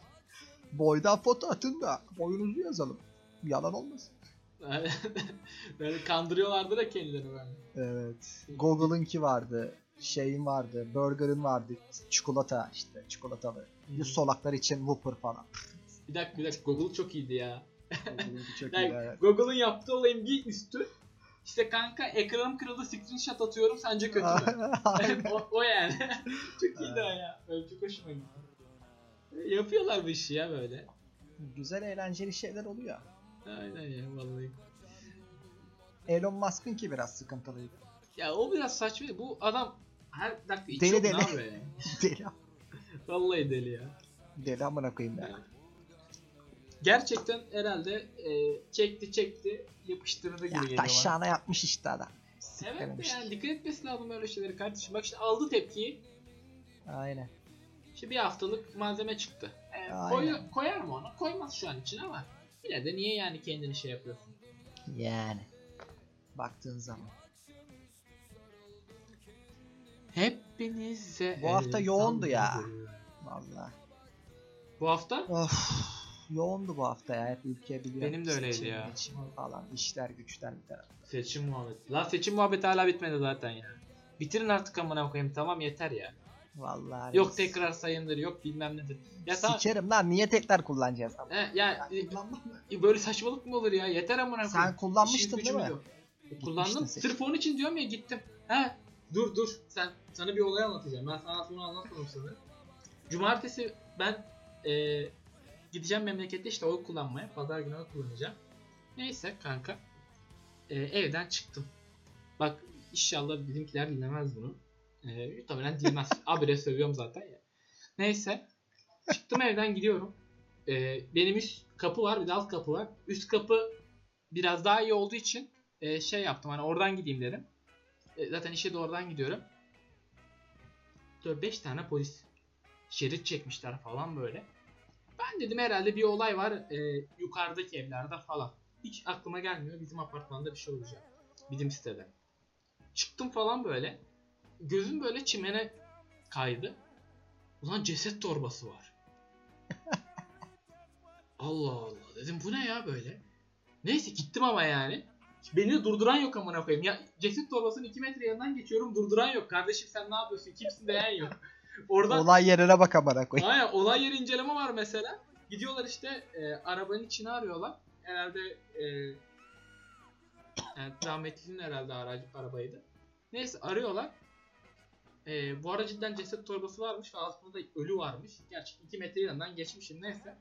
Boydan foto atın da boyunuzu yazalım. Yalan olmasın. <laughs> Böyle kandırıyorlardı da kendilerini böyle. Evet. Google'ınki vardı. Şeyin vardı. Burger'ın vardı. Çikolata işte. Çikolatalı. Bir de solaklar için Whopper falan. Bir dakika bir dakika Google çok iyiydi ya. Google'ınki çok <laughs> Yani evet. Google'ın yaptığı olayın bir üstü. İşte kanka ekranım kırıldı screenshot atıyorum sence kötü mü? <laughs> O, o yani. çok iyiydi ya. Böyle çok hoşuma gitti. Yapıyorlar bu işi ya böyle. Güzel eğlenceli şeyler oluyor. Aynen ya vallahi. Elon Musk'ın ki biraz sıkıntılıydı. Ya o biraz saçma. Bu adam her dakika Deli içiyor deli. yapıyor ya? <laughs> Deli, Vallahi deli ya. deli amına koyayım ya. Gerçekten herhalde e, çekti çekti yapıştırdı gibi Ya geliyor bana. taşağına yapmış işte adam. Evet Siktirmiş. yani dikkat etmesi lazım böyle şeyleri kardeşim. Bak işte aldı tepkiyi. Aynen. İşte bir haftalık malzeme çıktı. E, koy- koyar mı onu? Koymaz şu an için ama yine de niye yani kendini şey yapıyorsun? Yani. Baktığın zaman. Hepinize Bu hafta yoğundu ya. Vallahi. Bu hafta? Of. Yoğundu bu hafta ya. Hep ülke biliyor. Benim de öyleydi Seçim, ya. geçim falan. işler güçler bir taraf. Seçim muhabbeti. La seçim muhabbeti hala bitmedi zaten ya. Bitirin artık amına koyayım tamam yeter ya. Vallahi. Yok tekrar sayımdır yok bilmem nedir. Ya tamam. Sikerim lan niye tekrar kullanacağız? He, ya mı? e, böyle saçmalık mı olur ya? Yeter amına koyayım. Sen kullanmıştın değil mi? yok. E, Kullandım. Sırf onun için diyorum ya gittim. He dur dur. Sen sana bir olay anlatacağım. Ben sana sonra anlatmadım sana. Cumartesi ben e, gideceğim memlekette işte oy kullanmaya. Pazar günü oy kullanacağım. Neyse kanka. E, evden çıktım. Bak inşallah bizimkiler dinlemez bunu. E, muhtemelen dinlemez. <laughs> Abire sövüyorum zaten ya. Neyse. Çıktım evden gidiyorum. E, benim üst kapı var bir de alt kapı var. Üst kapı biraz daha iyi olduğu için e, şey yaptım hani oradan gideyim dedim. E, zaten işe de oradan gidiyorum. 4-5 tane polis şerit çekmişler falan böyle. Ben dedim herhalde bir olay var e, yukarıdaki evlerde falan. Hiç aklıma gelmiyor bizim apartmanda bir şey olacak. Bizim sitede. Çıktım falan böyle. Gözüm böyle çimene kaydı. Ulan ceset torbası var. <laughs> Allah Allah dedim bu ne ya böyle. Neyse gittim ama yani. Beni de durduran yok amına koyayım. Ya ceset torbasının 2 metre yanından geçiyorum durduran yok. Kardeşim sen ne yapıyorsun? Kimsin diyen yok. <laughs> Oradan Olay yerine bak amına koyayım. Aynen olay yeri inceleme var mesela. Gidiyorlar işte e, arabanın içine arıyorlar. Herhalde e, yani rahmetlinin herhalde aracı, arabaydı. Neyse arıyorlar. E, bu aracından ceset torbası varmış ve altında da ölü varmış. Gerçi 2 metre yanından geçmişim neyse.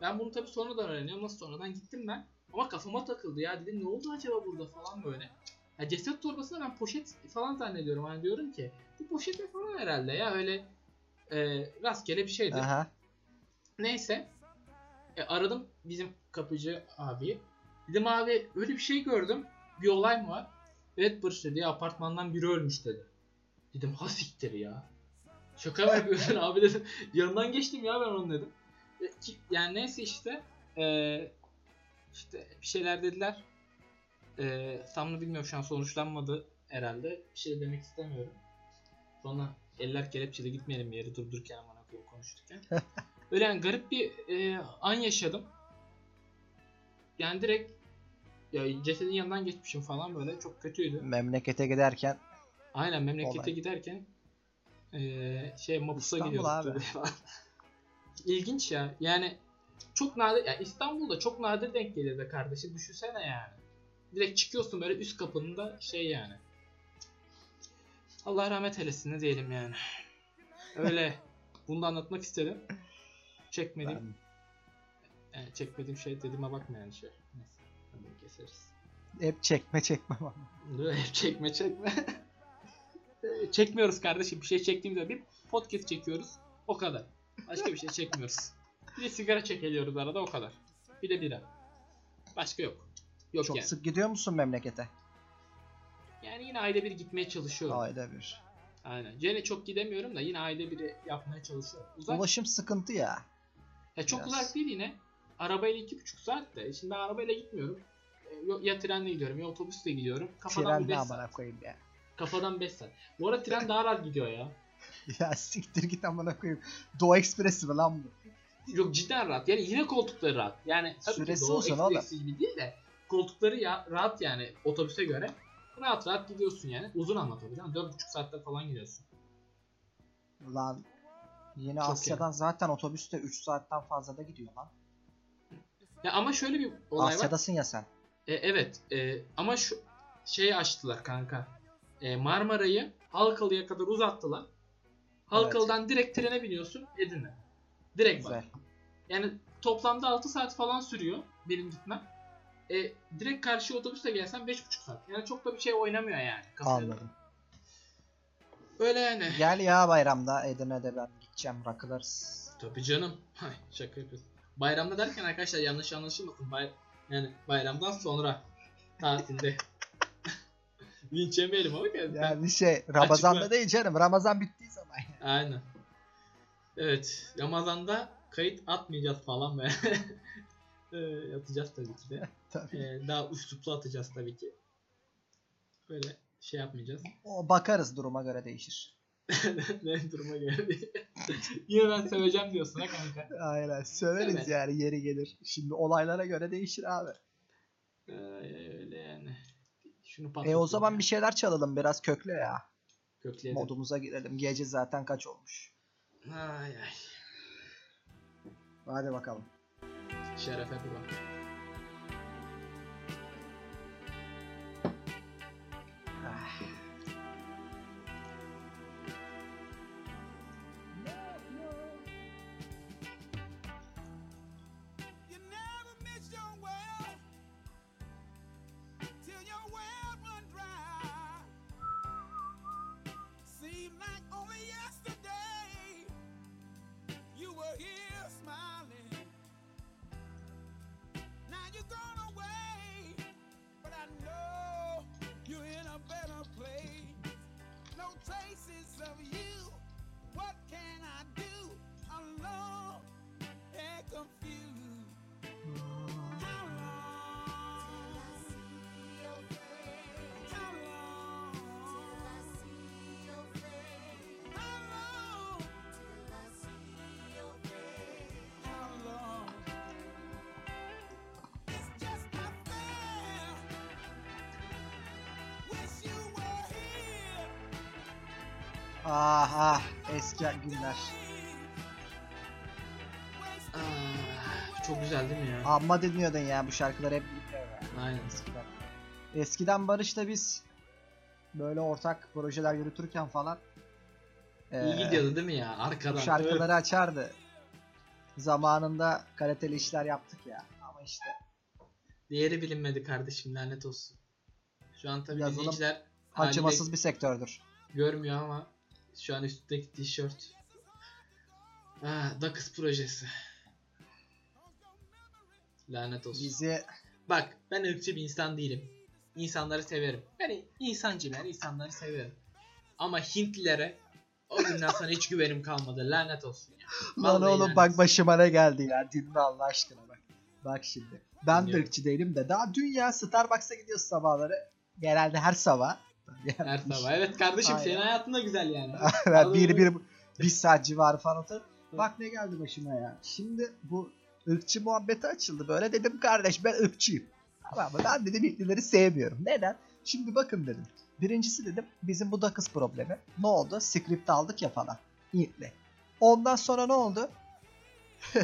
Ben bunu tabii sonradan öğreniyorum. Nasıl sonradan gittim ben. Ama kafama takıldı ya dedim ne oldu acaba burada falan böyle. Ya ceset torbasını ben poşet falan zannediyorum. Hani diyorum ki bu poşet falan herhalde ya öyle e, rastgele bir şeydi. Aha. Neyse. E, aradım bizim kapıcı abi. Dedim abi öyle bir şey gördüm. Bir olay mı var? Evet Barış dedi apartmandan biri ölmüş dedi. Dedim ha siktir ya. Şaka mı yapıyorsun <laughs> abi dedim. Yanından geçtim ya ben onun dedim. E, yani neyse işte. E, işte bir şeyler dediler. E, tam da bilmiyorum şu an sonuçlanmadı herhalde. Bir şey demek istemiyorum. Sonra eller kelepçeli gitmeyelim bir yere durdururken aman koyayım konuşurken. <laughs> Böyle yani garip bir e, an yaşadım. Yani direkt ya cesedin yanından geçmişim falan böyle çok kötüydü. Memlekete giderken Aynen memlekete Olay. giderken e, şey Mapus'a gidiyorduk. <laughs> İlginç ya. Yani çok nadir ya İstanbul'da çok nadir denk gelir de kardeşim düşünsene yani. Direkt çıkıyorsun böyle üst kapında şey yani. Allah rahmet eylesin ne diyelim yani. Öyle. Bunu da anlatmak istedim. Çekmediğim ben yani çekmediğim şey dediğime bakma yani şey. Neyse. Hadi keseriz. hep çekme çekme ama. Dur, çekme çekme. <laughs> Ee, Çekmiyoruz kardeşim. Bir şey çektiğimizde bir podcast çekiyoruz. O kadar. Başka bir şey çekmiyoruz. Bir de sigara çekeliyoruz arada o kadar. Bir de bira. Başka yok. Yok Çok yani. sık gidiyor musun memlekete? Yani yine ayda bir gitmeye çalışıyorum. Ayda bir. Aynen. Gene çok gidemiyorum da yine ayda bir yapmaya çalışıyorum. Uzak. Ulaşım sıkıntı ya. Ya çok biraz. uzak değil yine. Arabayla iki buçuk saat de. Şimdi ben arabayla gitmiyorum. Yo- Ya trenle gidiyorum ya otobüsle gidiyorum. Kafadan Tren ne 5 saat. amına koyayım ya. Kafadan 5 saat. Bu arada tren daha rahat gidiyor ya. <laughs> Ya siktir git amına koyayım. Doğu Ekspresi mi lan bu? Yok cidden rahat. Yani yine koltukları rahat. Yani tabii ki Süresi Doğu uzun oğlum. Ekspresi gibi değil de koltukları ya, rahat yani otobüse göre. Rahat rahat gidiyorsun yani. Uzun ama tabii canım. 4,5 saatte falan gidiyorsun. Lan yine Çok Asya'dan zaten otobüste 3 saatten fazla da gidiyor lan. Ya ama şöyle bir olay var. Asya'dasın ya sen. E, evet. e, ama şu şeyi açtılar kanka. E, Marmara'yı Halkalı'ya kadar uzattılar. Halkalı'dan direkt trene biniyorsun Edirne. Direkt bak. Güzel. Yani toplamda 6 saat falan sürüyor benim gitmem. E, direkt karşı otobüsle gelsen 5,5 saat. Yani çok da bir şey oynamıyor yani. kafaya. Anladım. Öyle yani. Gel ya bayramda Edirne'de ben gideceğim rakılarız. Tabii canım. <laughs> Hay, şaka yapıyorsun. Bayramda derken arkadaşlar yanlış anlaşılmasın. Bay yani bayramdan sonra tatilde. Linç yemeyelim ama kendisi. Yani şey Ramazan'da Açıkla. değil canım. Ramazan bittiği zaman. Aynen. Evet. Ramazan'da kayıt atmayacağız falan be. <laughs> Ee, atacağız tabii ki de. <laughs> Tabii. Ee, daha üsluplu atacağız tabii ki. Böyle şey yapmayacağız. O bakarız duruma göre değişir. <laughs> ne duruma geldi. Yine ben seveceğim diyorsun ha kanka. Aynen söyleriz Evet. yani yeri gelir. Şimdi olaylara göre değişir abi. Ee, yani. Şunu E o zaman ya. bir şeyler çalalım biraz kökle ya. Kökleyelim. Modumuza girelim. Gece zaten kaç olmuş. Ay ay. Hadi bakalım. Şerefe bro. Hold on. Ah ah eski günler. Ah, çok güzel değil mi ya? Amma dinliyordun ya bu şarkıları hep dinliyorum Aynen. eskiden. Eskiden Barış'la biz böyle ortak projeler yürütürken falan İyi eee, gidiyordu değil mi ya? Arkadan. şarkıları açardı. Zamanında kaliteli işler yaptık ya. Ama işte Değeri bilinmedi kardeşim lanet olsun. Şu an tabii Yazılım dinleyiciler acımasız bir sektördür. görmüyor ama şu an üstteki tişört. Ah, Dakız projesi. Lanet olsun. Bizi Bak ben ırkçı bir insan değilim. İnsanları severim. Yani insancıyım yani insanları severim. Ama Hintlilere o günden sonra hiç güvenim kalmadı. Lanet olsun ya. Lan Vallahi oğlum lanet bak başıma ne geldi ya. Dinle Allah aşkına bak. Bak şimdi. Ben de Dinliyorum. ırkçı değilim de daha dünya Starbucks'a gidiyoruz sabahları. Genelde her sabah. <laughs> Her sabah. Evet kardeşim Aynen. senin hayatın da güzel yani. <laughs> bir, bir, bir saat civarı falan oturup. Bak ne geldi başıma ya. Şimdi bu ırkçı muhabbeti açıldı. Böyle dedim kardeş ben ırkçıyım. Tamam mı? Ben dedim Hintlileri sevmiyorum. Neden? Şimdi bakın dedim. Birincisi dedim bizim bu Dakız problemi. Ne oldu? Script aldık ya falan. Hintli. Ondan sonra ne oldu? <laughs>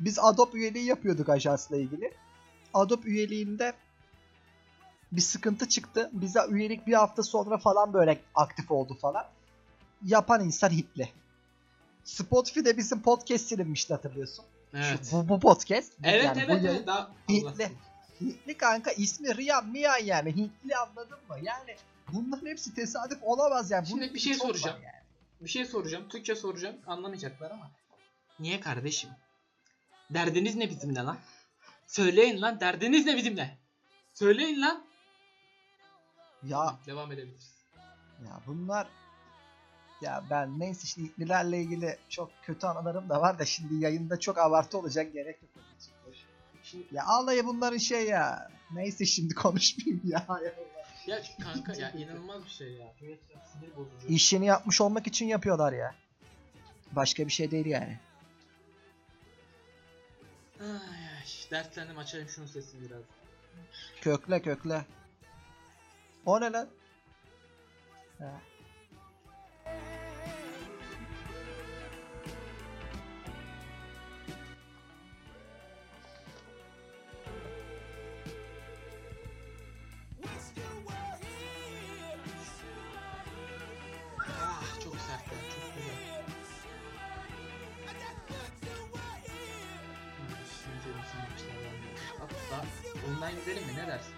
Biz Adobe üyeliği yapıyorduk ajansla ilgili. Adobe üyeliğinde bir sıkıntı çıktı. Bize üyelik bir hafta sonra falan böyle aktif oldu falan. Yapan insan Hitli. Spotify'de bizim podcast silinmişti hatırlıyorsun. Evet. Şu, bu, bu podcast. Evet yani bu evet yayın- evet. Daha... Hintli. Hintli kanka ismi Riyan Miyan yani. Hintli anladın mı? Yani bunların hepsi tesadüf olamaz yani. Şimdi Bunun bir şey soracağım. yani. Bir şey soracağım. Türkçe soracağım. Anlamayacaklar ama. Niye kardeşim? Derdiniz ne bizimle lan? Söyleyin lan. Derdiniz ne bizimle? Söyleyin lan. Ya Devam edebiliriz. Ya bunlar ya ben neyse şimdi Hintlilerle ilgili çok kötü anılarım da var da şimdi yayında çok abartı olacak gerek yok. Şimdi, Ya alayı bunların şey ya. Neyse şimdi <laughs> konuşmayayım ya. ya kanka ya inanılmaz bir şey ya. Sinir bozucu. İşini yapmış olmak için yapıyorlar ya. Başka bir şey değil yani. Ay ay. Dertlendim açayım şunun sesini biraz. Kökle kökle. O ne lan? Ha. Ah çok sert. Hatta Ondan gidelim mi? Ne dersin?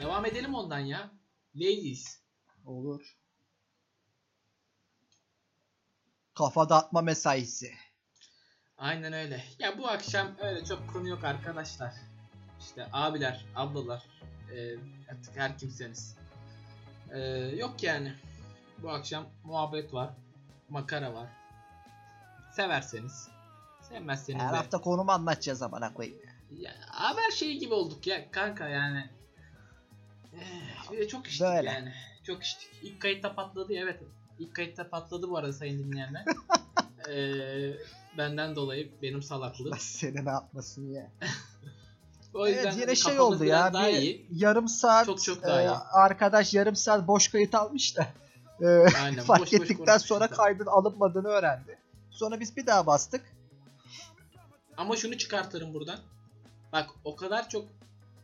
Devam edelim ondan ya. Ladies. Olur. Kafa dağıtma mesaisi. Aynen öyle. Ya bu akşam öyle çok konu yok arkadaşlar. İşte abiler, ablalar, e, artık her kimseniz. E, yok yani. Bu akşam muhabbet var, makara var. Severseniz, sevmezseniz Her de. hafta konumu anlatacağız amına koyayım. ya. Haber şeyi gibi olduk ya kanka yani. Eh, bir de çok içtik Böyle. yani. Çok içtik. İlk kayıtta patladı evet. İlk kayıtta patladı bu arada sayın dinleyenler. Eee, <laughs> benden dolayı benim salaklığım. Allah seni ne yapmasın ya. <laughs> O yüzden Evet yine şey kafamız oldu ya. Daha Bir iyi. yarım saat Çok çok daha e, iyi. arkadaş yarım saat boş kayıt almış da e, Aynen, <laughs> fark boş boş ettikten konuşmuşuz sonra da. kaydın alınmadığını öğrendi. Sonra biz bir daha bastık. Ama şunu çıkartırım buradan. Bak o kadar çok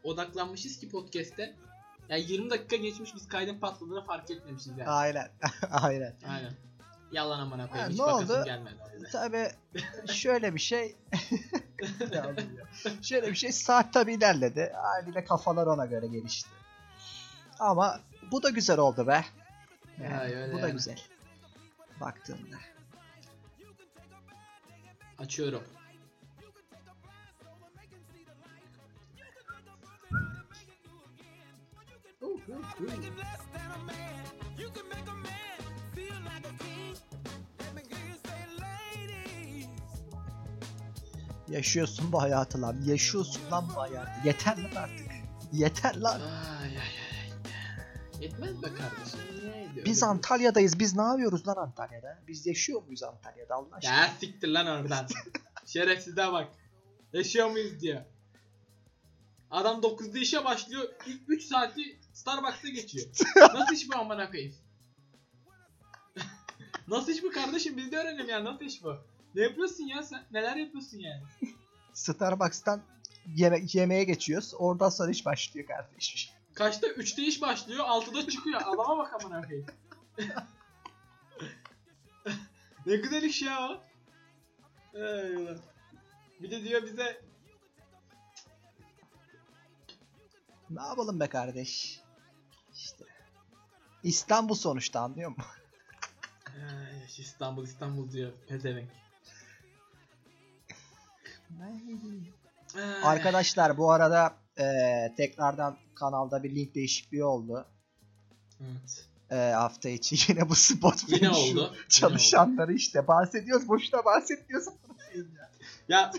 odaklanmışız ki podcast'te. Yani 20 dakika geçmiş biz kaydın patladığını fark etmemişiz yani. Aynen. <laughs> Aynen. Aynen. Yalan amına koyayım. Hiç ne oldu? gelmedi. Tabii <laughs> şöyle bir şey <laughs> Ya ya. şöyle bir şey saat tabii ilerledi. Haliyle kafalar ona göre gelişti. Ama bu da güzel oldu be. Yani, Ya, bu da yani. güzel. Baktığında. Açıyorum. Yaşıyorsun bu hayatı lan. Yaşıyorsun lan bu hayatı. Yeter lan artık. Yeter lan. Ay ay ay. Yetmez be kardeşim. Biz Antalya'dayız. Biz ne yapıyoruz lan Antalya'da? Biz yaşıyor muyuz Antalya'da Allah aşkına? Ya siktir lan oradan. <laughs> Şerefsize bak. Yaşıyor muyuz diyor. Adam 9'da işe başlıyor. İlk 3 saati Starbucks'ta geçiyor. <laughs> Nasıl iş bu amına koyayım? <laughs> Nasıl iş bu kardeşim? Biz de öğrenelim ya. Nasıl iş bu? Ne yapıyorsun ya sen? Neler yapıyorsun yani? Starbucks'tan yeme yemeğe geçiyoruz. Oradan sonra iş başlıyor kardeş. Kaçta? 3'te iş başlıyor. 6'da çıkıyor. Adama bak amına koyayım. <laughs> ne güzel iş ya. Eyvallah. Bir de diyor bize Ne yapalım be kardeş? İşte. İstanbul sonuçta anlıyor musun? <laughs> Ay, İstanbul İstanbul diyor pezevenk. Arkadaşlar bu arada eee, tekrardan kanalda bir link değişikliği oldu. Evet. Eee, hafta içi <laughs> yine bu spot Yine oldu. Yine Çalışanları işte bahsediyoruz boşuna bahsetmiyoruz. Ya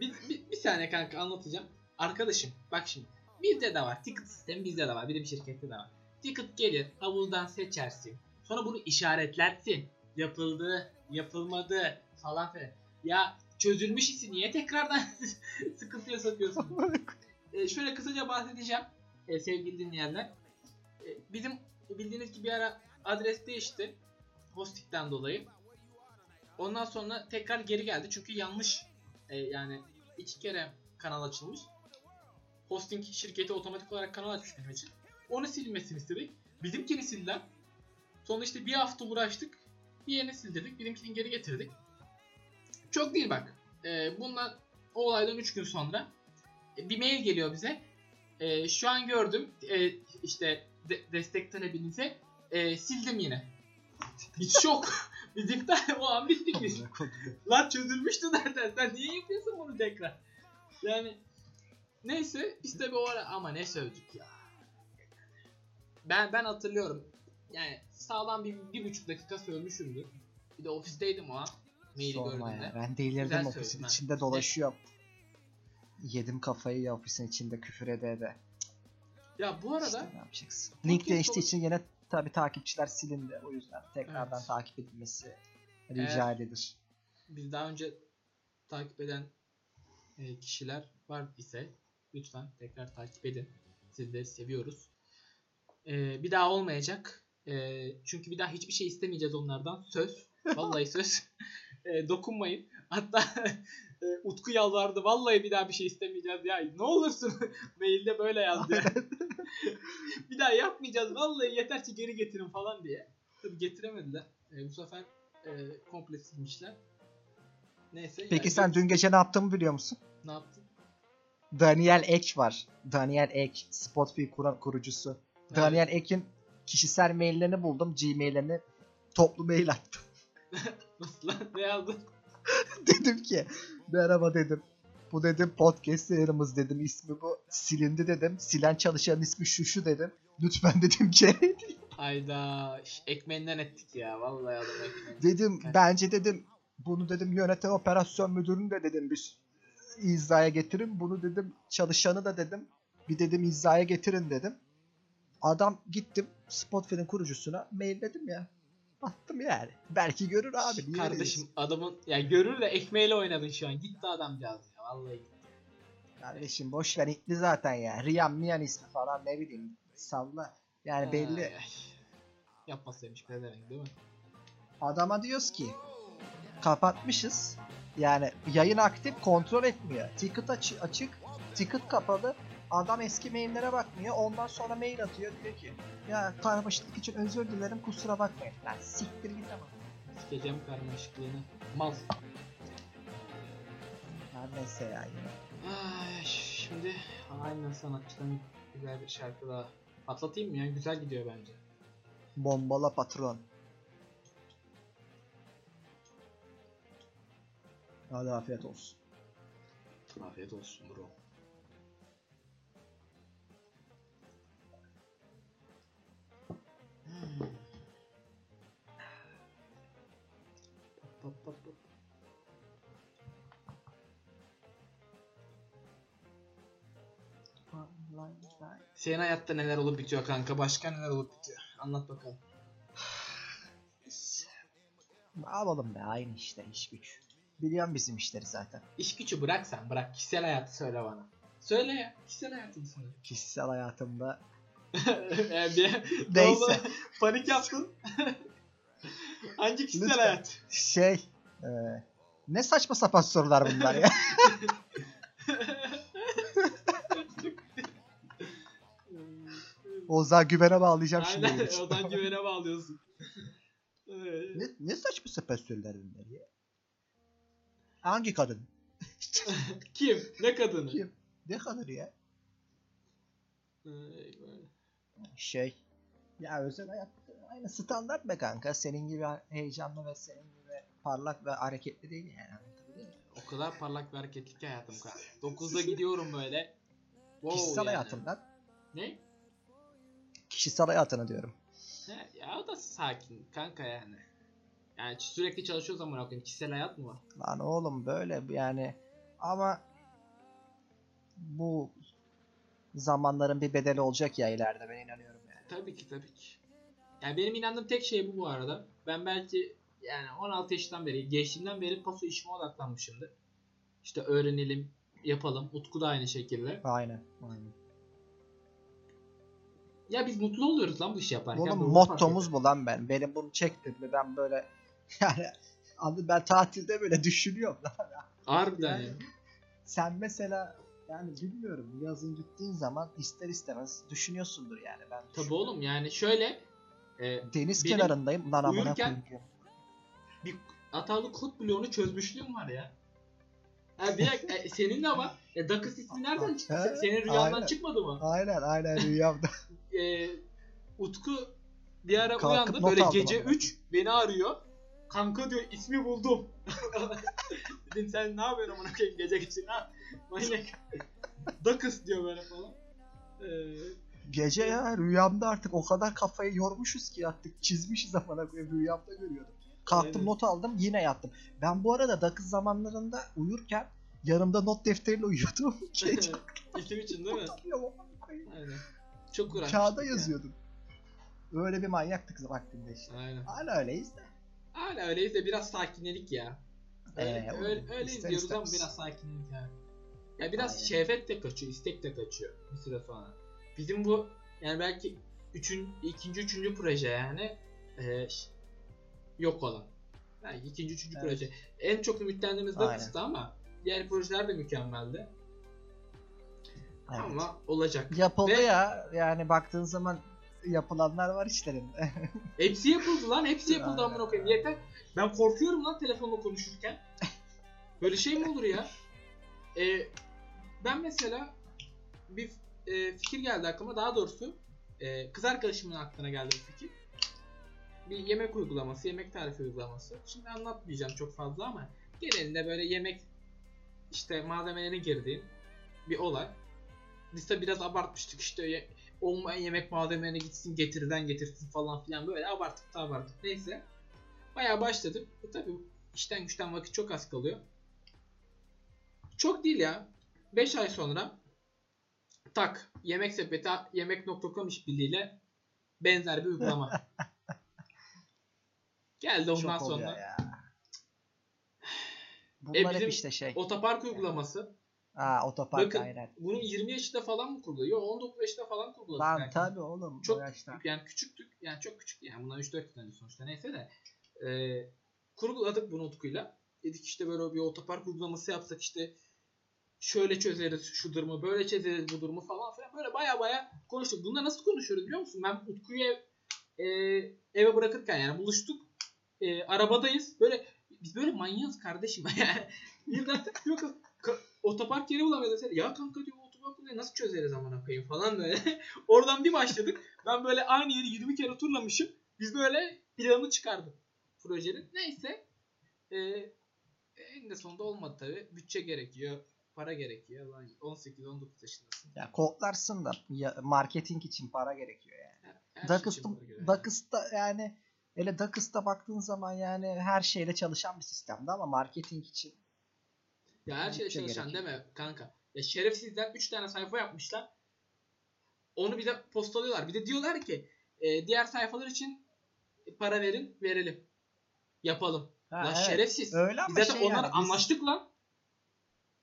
bir, bir, bir saniye kanka anlatacağım. Arkadaşım bak şimdi. Bizde de var. Ticket sistemi bizde de var. Bir de bir şirkette de var. Ticket gelir. Havuzdan seçersin. Sonra bunu işaretlersin. Yapıldı, yapılmadı falan filan. Ya çözülmüş işi niye tekrardan <laughs> sıkıntıya sokuyorsun? E, şöyle kısaca bahsedeceğim e, sevgili dinleyenler. E, bizim bildiğiniz gibi bir ara adres değişti. Hostik'ten dolayı. Ondan sonra tekrar geri geldi çünkü yanlış e, yani iki kere kanal açılmış. Hosting şirketi otomatik olarak kanal açmış bizim için. Onu silmesini istedik. Bizimkini sildiler. Sonra işte bir hafta uğraştık. Bir yerini sildirdik. Bizimkini geri getirdik. Çok değil bak. E, bundan o olaydan 3 gün sonra e, bir mail geliyor bize. E, şu an gördüm. E, işte de, destek talebinize e, sildim yine. Biz şok. <laughs> Biz iptal o an bittik biz. Lan çözülmüştü zaten. Sen niye yapıyorsun bunu tekrar? Yani neyse işte o ara ama ne sövdük ya. Ben ben hatırlıyorum. Yani sağlam bir, bir buçuk dakika sövmüşümdür. Bir de ofisteydim o an. Maili Sorma ya. Ben delirdim Güzel ofisin ha. içinde dolaşıyorum. Yedim kafayı ya ofisin içinde küfür ede ede. Ya bu arada İşte ne yapacaksın? Link değiştiği için yine tabi takipçiler silindi. O yüzden tekrardan Evet. takip edilmesi rica edilir. biz daha önce takip eden e, kişiler var ise lütfen tekrar takip edin. Sizleri seviyoruz. E, bir daha olmayacak. E, çünkü bir daha hiçbir şey istemeyeceğiz onlardan. Söz. Vallahi <laughs> söz. E, dokunmayın. Hatta <laughs> e, Utku yalvardı. Vallahi bir daha bir şey istemeyeceğiz ya. Ne olursun <laughs> mailde böyle yaz ya. bir daha yapmayacağız. Vallahi yeter ki geri getirin falan diye. Tabii getiremediler. E, bu sefer e, komple silmişler. Neyse. Peki yani sen dün gece ne yaptığımı biliyor musun? ne yaptın? Daniel Ek var. Daniel Ek. Spotify kuran kurucusu. Daniel Ek'in kişisel maillerini buldum. Gmail'lerini toplu mail attım. <laughs> Nasıl lan? Ne yazdın? <laughs> dedim ki merhaba dedim. Bu dedim podcast yayınımız dedim. ismi bu. Silindi dedim. Silen çalışanın ismi şu şu dedim. Lütfen <laughs> dedim geri. Hayda. Ekmeğinden ettik ya. Vallahi adam ekmeğinden. dedim bence dedim bunu dedim yöneten operasyon müdürünü de dedim bir hizaya getirin. Bunu dedim çalışanı da dedim bir dedim hizaya getirin dedim. Adam gittim Spotify'nin kurucusuna mailledim ya. Attım yani. Belki görür abi. niye Kardeşim adamın ya görür de ekmeğiyle oynadın şu an. Gitti adamcağız ya. Vallahi gitti. Kardeşim boş ver itli zaten ya. Riyan Miyan ismi falan ne bileyim. Salla. Yani belli. Ay, ay. Yapmasaymış pezevenk değil mi? Adama diyoruz ki kapatmışız. Yani yayın aktif kontrol etmiyor. Ticket açı- açık, ticket kapalı. Adam eski maillere bakmıyor. Ondan sonra mail atıyor diyor ki ya karmaşıklık için özür dilerim kusura bakmayın. Lan siktir git ama. Sikeceğim karmaşıklığını. Mal. Her neyse ya yine. Ay, şimdi aynen sanatçıdan güzel bir şarkı daha. Patlatayım mı ya? Güzel gidiyor bence. Bombala patron. Hadi afiyet olsun. Afiyet olsun bro. Pop, pop, pop, pop. Senin hayatta neler olup bitiyor kanka? Başka neler olup bitiyor? Anlat bakalım. Ne yapalım be aynı işte iş güç. Biliyorum bizim işleri zaten. İş gücü bırak sen bırak. Kişisel hayatı söyle bana. Söyle ya. Kişisel hayatını söyle. <laughs> Kişisel hayatımda yani bir, ne <laughs> Neyse. oldu? Panik yaptın. <laughs> Hangi kişisel Lütfen. hayat? şey e, ne saçma sapan sorular bunlar ya. Ozan Güven'e bağlayacağım şimdi. Aynen bunu. odan güvene bağlıyorsun. Ne, ne saçma sapan sorular bunlar ya. Hangi kadın? <laughs> Kim? Ne kadını? Kim? Ne kadın ya? Böyle. Şey ya özel hayat aynı standart be kanka. Senin gibi heyecanlı ve senin gibi parlak ve hareketli değil yani. O kadar parlak bir hareketli ki hayatım kanka. 9'da gidiyorum böyle. Wow Kişisel yani. hayatından. Ne? Kişisel hayatını diyorum. He, ya o da sakin kanka yani. Yani sürekli çalışıyoruz ama bakın kişisel hayat mı var? Lan oğlum böyle yani ama bu zamanların bir bedeli olacak ya ileride ben inanıyorum yani. Tabii ki tabii ki. Yani benim inandığım tek şey bu bu arada. Ben belki yani 16 yaşından beri, gençliğimden beri paso işime odaklanmışımdır. İşte öğrenelim, yapalım. Utku da aynı şekilde. Aynen. Aynen. Ya biz mutlu oluyoruz lan bu işi yaparken. Oğlum Bu mottomuz bu lan ben. Benim bunu çektim mi ben böyle <laughs> yani abi ben tatilde böyle düşünüyorum. Harbiden Yani- ya. Sen mesela yani bilmiyorum yazın gittiğin zaman ister istemez düşünüyorsundur yani ben. Tabii oğlum yani şöyle e, Deniz benim kenarındayım lan amına koyayım. bir hatalı kod bloğunu çözmüşlüğüm var ya. Ha bir dakika, e, senin de var. E, Dakis ismi nereden çıktı? Senin rüyandan aynen. çıkmadı mı? Aynen aynen rüyamda. <laughs> e, Utku bir ara Kalkıp uyandı böyle gece ama. 3 beni arıyor. Kanka diyor ismi buldum. <laughs> Dedim sen ne yapıyorsun amına koyayım gece gece yap- Manyak. <laughs> Dakis diyor böyle falan. Ee, Gece ya rüyamda artık o kadar kafayı yormuşuz ki artık çizmişiz amına koyayım rüyamda görüyordum. Kalktım Aynen. not aldım yine yattım. Ben bu arada dakız zamanlarında uyurken yanımda not defteriyle uyuyordum. <laughs> Gece isim için değil mi? Aynen. Çok uğraştık. Kağıda ya. yazıyordum. Öyle bir manyaktık vaktinde işte. Aynen. Hala öyleyiz de. Hala öyleyiz de biraz sakinledik ya. Öyle, Ee, öyle, öyleyiz ister diyoruz ama istemez. biraz sakinlik yani. Ya biraz Aynen. şehvet de kaçıyor, istek de kaçıyor bir süre sonra. Bizim bu yani belki üçün, ikinci, üçüncü proje yani e, yok olan. Belki ikinci, üçüncü Evet. proje. En çok ümitlendiğimiz kıstı ama diğer projeler de mükemmeldi. Evet. Ama olacak. Yapıldı Ve- ya. Yani baktığın zaman yapılanlar var işlerinde. <laughs> Hepsi yapıldı lan. Hepsi yapıldı amına koyayım. Yeter. Ben korkuyorum lan telefonla konuşurken. Böyle şey mi olur ya? Ee, ben mesela bir e, fikir geldi aklıma. Daha doğrusu e, kız arkadaşımın aklına geldi bu fikir. Bir yemek uygulaması, yemek tarifi uygulaması. Şimdi anlatmayacağım çok fazla ama genelinde böyle yemek işte malzemelerini girdiğin bir olay. De biraz abartmıştık işte olmayan yemek malzemelerini gitsin getiriden getirsin falan filan böyle abarttık da abarttık. Neyse. Bayağı başladık. E tabi işten güçten vakit çok az kalıyor. Çok değil ya. 5 ay sonra tak yemek sepeti yemek.com işbirliğiyle benzer bir uygulama. <laughs> Geldi ondan Çok sonra ya. Bunlar hep bizim işte şey. otopark uygulaması. Aa otopark Bakın aynen. bunun 20 yaşında falan mı kuruluyor? Yok 19 yaşında falan kuruluyor. Lan belki. tabi oğlum. Çok yaşta. yani küçüktük. Yani çok küçük yani bundan 3-4 yıl önce sonuçta neyse de. Ee, kurguladık bunu Utku'yla. Dedik işte böyle bir otopark uygulaması yapsak işte şöyle çözeriz şu durumu, böyle çözeriz bu durumu falan filan. Böyle baya baya konuştuk. Bunda nasıl konuşuyoruz biliyor musun? Ben Utku'yu ev, e, eve bırakırken yani buluştuk. E, arabadayız. Böyle biz böyle manyağız kardeşim. <laughs> yani birden yok ka- otopark yeri bulamıyoruz. Ya kanka diyor otopark burayı nasıl çözeriz amına koyayım falan böyle. <laughs> Oradan bir başladık. Ben böyle aynı yeri 20 kere turlamışım. Biz böyle planı çıkardık projenin. Neyse. Ee, en de sonunda olmadı tabi. Bütçe gerekiyor. Para gerekiyor. Lan 18-19 yaşındasın. Ya kodlarsın da ya, marketing için para gerekiyor yani. Her şey gerekiyor. Dakıs'ta yani hele Dakıs'ta baktığın zaman yani her şeyle çalışan bir sistemdi ama marketing için Ya her şeyde çalışan gerekiyor. deme kanka. Ya şerefsizler 3 tane sayfa yapmışlar. Onu bize postalıyorlar. Bir de diyorlar ki e, diğer sayfalar için para verin verelim. Yapalım. Ha, lan evet. şerefsiz. Öyle ama Biz zaten şey onlara yani, anlaştık lan.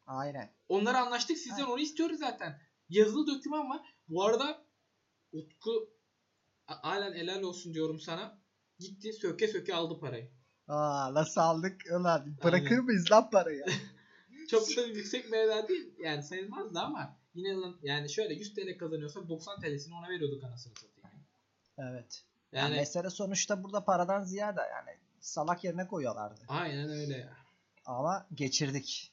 Aynen. Onlara anlaştık. Sizden Ha. onu istiyoruz zaten. Yazılı doküman var. Bu arada Utku halen helal olsun diyorum sana. Gitti söke söke aldı parayı. Aa nasıl aldık ulan bırakır Aynen. mıyız lan parayı? <laughs> Çok da yüksek meblağ değil. Yani sayılmazdı ama yine yani şöyle 100 TL kazanıyorsak 90 TL'sini ona veriyorduk anasını satayım. evet. Yani Yani mesele sonuçta burada paradan ziyade yani salak yerine koyuyorlardı. aynen öyle ya. Ama geçirdik.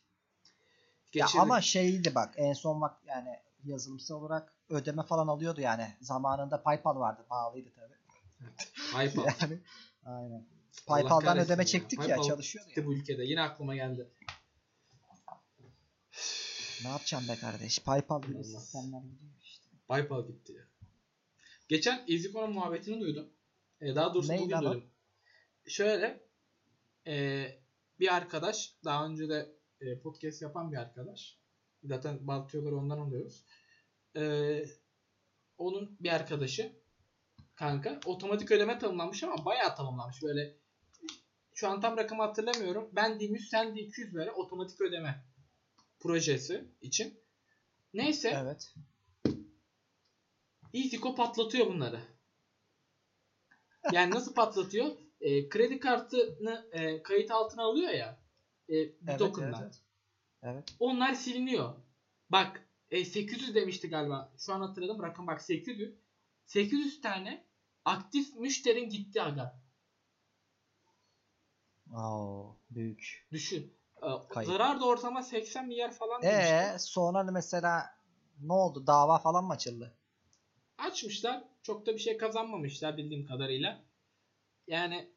Geçirdik. Ya ama şeydi bak en son bak yani yazılımsal olarak ödeme falan alıyordu yani. Zamanında PayPal vardı. Pahalıydı tabii. PayPal. Yani aynen. PayPal'dan ödeme ya. çektik ya PayPal çalışıyordu ya. bu ülkede. Yine aklıma geldi. Ne yapacağım be kardeş? PayPal gibi sistemler gidiyor işte. PayPal gitti ya. Geçen EasyCoin muhabbetini duydum. Ee, daha doğrusu Ney bugün duydum. Şöyle e, bir arkadaş daha önce de e, podcast yapan bir arkadaş. Zaten Baltıyorları ondan alıyoruz. Ee, onun bir arkadaşı kanka otomatik ödeme tanımlanmış ama bayağı tanımlanmış böyle şu an tam rakamı hatırlamıyorum. Ben de 100 sen de 200 böyle otomatik ödeme projesi için. Neyse. Evet. EasyCo patlatıyor bunları. Yani nasıl patlatıyor? E, kredi kartını e, kayıt altına alıyor ya. E, bir Evet, evet, Evet. Onlar siliniyor. Bak e, 800 demişti galiba. Şu an hatırladım rakam bak 800. 800 tane aktif müşterin gitti aga. Oo, büyük. Düşün. E, Kayıp. zarar da ortama 80 milyar falan Ee demişti. sonra mesela ne oldu? Dava falan mı açıldı? Açmışlar. Çok da bir şey kazanmamışlar bildiğim kadarıyla. Yani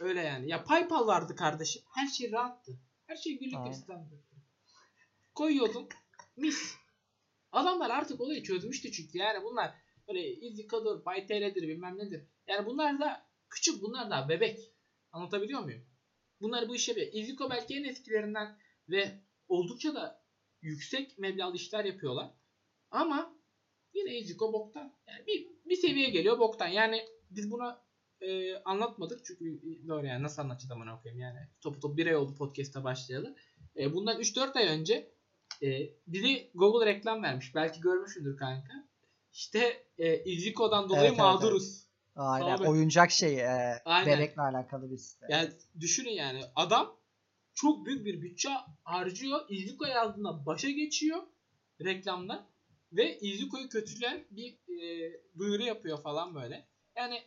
öyle yani. Ya PayPal vardı kardeşim. Her şey rahattı. Her şey güllük gülistandı. Koyuyordun. Mis. Adamlar artık olayı çözmüştü çünkü. Yani bunlar böyle EasyCo'dur, BuyTL'dir bilmem nedir. Yani bunlar da küçük bunlar da bebek. Anlatabiliyor muyum? Bunlar bu işe bir. EasyCo belki en eskilerinden ve oldukça da yüksek meblağlı işler yapıyorlar. Ama yine EasyCo boktan. Yani bir, bir seviye geliyor boktan. Yani biz buna e, anlatmadık çünkü doğru yani nasıl anlatacağız amına koyayım yani. Topu topu bir ay oldu podcast'a başlayalı. E, bundan 3-4 ay önce e, biri Google reklam vermiş. Belki görmüşsündür kanka. İşte e, EasyCo'dan dolayı Evet, evet, mağduruz. Aynen. Abi. Oyuncak şey e, Aynen. bebekle alakalı bir site. Yani düşünün yani adam çok büyük bir bütçe harcıyor. İzliko yazdığında başa geçiyor reklamda ve İzliko'yu kötüleyen bir e, duyuru yapıyor falan böyle. Yani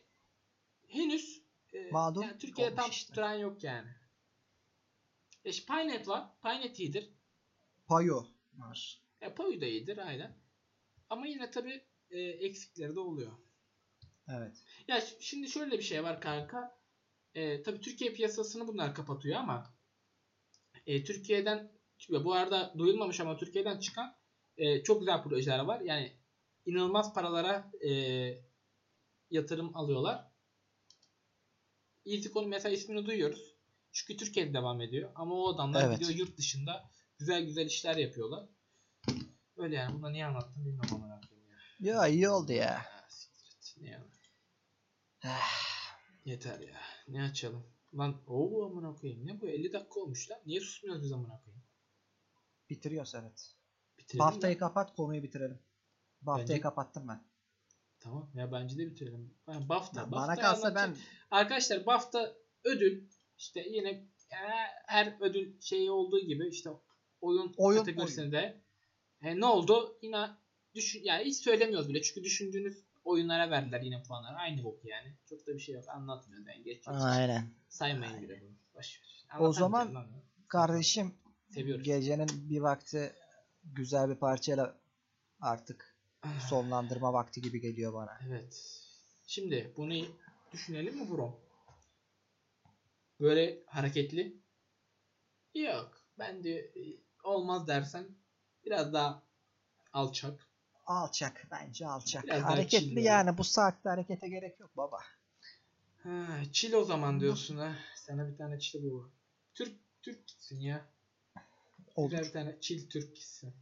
henüz e, Mağdur yani Türkiye'de tam işte. tutturan yok yani. E, işte Paynet var. Paynet iyidir. Payo var. E, Poyu da iyidir aynen. Ama yine tabii e, eksikleri de oluyor. Evet. Ya şimdi şöyle bir şey var kanka. E, tabii Türkiye piyasasını bunlar kapatıyor ama e, Türkiye'den bu arada duyulmamış ama Türkiye'den çıkan e, çok güzel projeler var. Yani inanılmaz paralara e, yatırım alıyorlar. Easycon'un mesela ismini duyuyoruz. Çünkü Türkiye'de devam ediyor. Ama o adamlar Evet. gidiyor yurt dışında güzel güzel işler yapıyorlar. Öyle yani. Bunu niye anlattım bilmiyorum ama. ya. Ya iyi oldu ya. Ya, siktir et. Niye anlattım? Yeter ya. Ne açalım? Lan o amına koyayım. Ne bu 50 dakika olmuş lan. Niye susmuyoruz biz amına koyayım? Bitiriyoruz evet. Bitirelim haftayı lan. kapat konuyu bitirelim. Bu haftayı Bence- kapattım ben. Tamam ya bence de bitirelim. Ben BAFTA. Ya BAFTA bana kalsa ben Arkadaşlar BAFTA ödül işte yine e, her ödül şeyi olduğu gibi işte oyun, Oyun, kategorisinde e, ne oldu? Yine düşün yani hiç söylemiyoruz bile çünkü düşündüğünüz oyunlara verdiler yine puanları. Aynı bok yani. Çok da bir şey yok. Anlatmıyoruz yani. Geçiyoruz. aynen. Saymayın bile bunu. Ver. O zaman. Kardeşim Seviyoruz. gecenin bir vakti güzel bir parçayla artık sonlandırma vakti gibi geliyor bana. Evet. Şimdi bunu düşünelim mi bro? Böyle hareketli? Yok. Ben de e, olmaz dersen biraz daha alçak. Alçak bence alçak. Biraz Hareketli yani bu saatte harekete gerek yok baba. Ha, chill o zaman diyorsun ha. Sana bir tane chill bu. Türk Türk gitsin ya. Olur. Güzel bir tane chill Türk gitsin.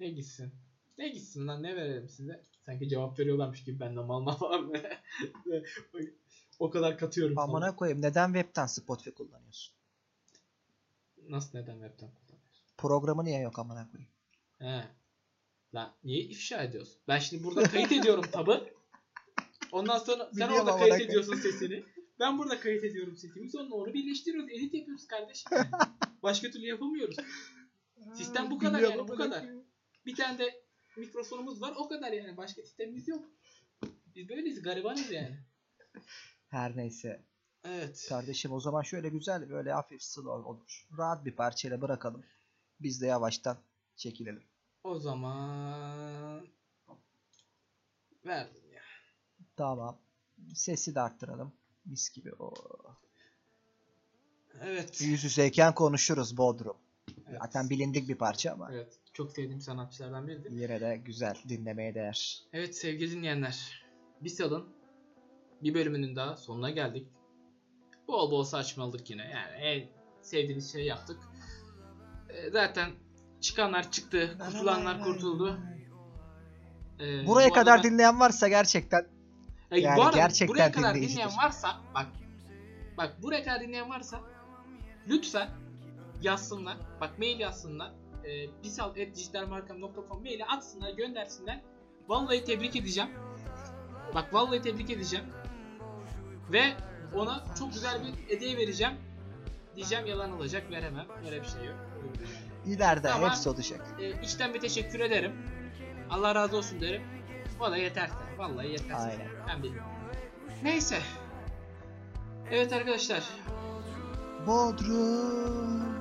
Ne gitsin? Ne gitsin lan ne verelim size? Sanki cevap veriyorlarmış gibi benden mal mal falan. <laughs> o kadar katıyorum. Amına koyayım neden webten Spotify kullanıyorsun? Nasıl neden webten kullanıyorsun? Programı niye yok amına koyayım? He. Lan niye ifşa ediyorsun? Ben şimdi burada kayıt ediyorum tabı. Ondan sonra sen Biliyorum orada kayıt koyayım. ediyorsun sesini. Ben burada kayıt ediyorum sesimi. Sonra onu birleştiriyoruz. Edit yapıyoruz kardeşim. yani. Başka türlü yapamıyoruz. Sistem bu kadar Biliyorum yani bu amına kadar. Bir tane de mikrofonumuz var. O kadar yani. Başka sistemimiz yok. Biz böyleyiz. Garibanız yani. Her neyse. Evet. Kardeşim o zaman şöyle güzel böyle hafif slow olur. Rahat bir parçayla bırakalım. Biz de yavaştan çekilelim. O zaman verdim ya. Tamam. Sesi de arttıralım. Mis gibi o. Evet. Yüz yüzeyken konuşuruz Bodrum. Evet. Zaten bilindik bir parça ama Evet. Çok sevdiğim sanatçılardan biridir. yine de güzel dinlemeye değer. Evet sevgili dinleyenler. Bisal'ın bir bölümünün daha sonuna geldik. Bol bol saçmaladık yine. Yani en sevdiğimiz şeyi yaptık. Ee, zaten çıkanlar çıktı. Kurtulanlar kurtuldu. Ee, Buraya bu kadar arada- dinleyen varsa gerçekten Ay, Yani bu arada gerçekten buraya kadar dinleyen varsa bak bak buraya kadar dinleyen varsa lütfen yazsınlar. Bak mail yazsınlar. E, bisal.dijitalmarkam.com maili atsınlar göndersinler. Vallahi tebrik edeceğim. Bak vallahi tebrik edeceğim. Ve ona çok güzel bir hediye vereceğim. Diyeceğim yalan olacak veremem. Öyle bir şey yok. İleride Tamam. hepsi olacak. E, içten bir teşekkür ederim. Allah razı olsun derim. O da yeterse. Vallahi yeterse. Aynen. Ben bilmiyorum. Neyse. Evet arkadaşlar. Bodrum.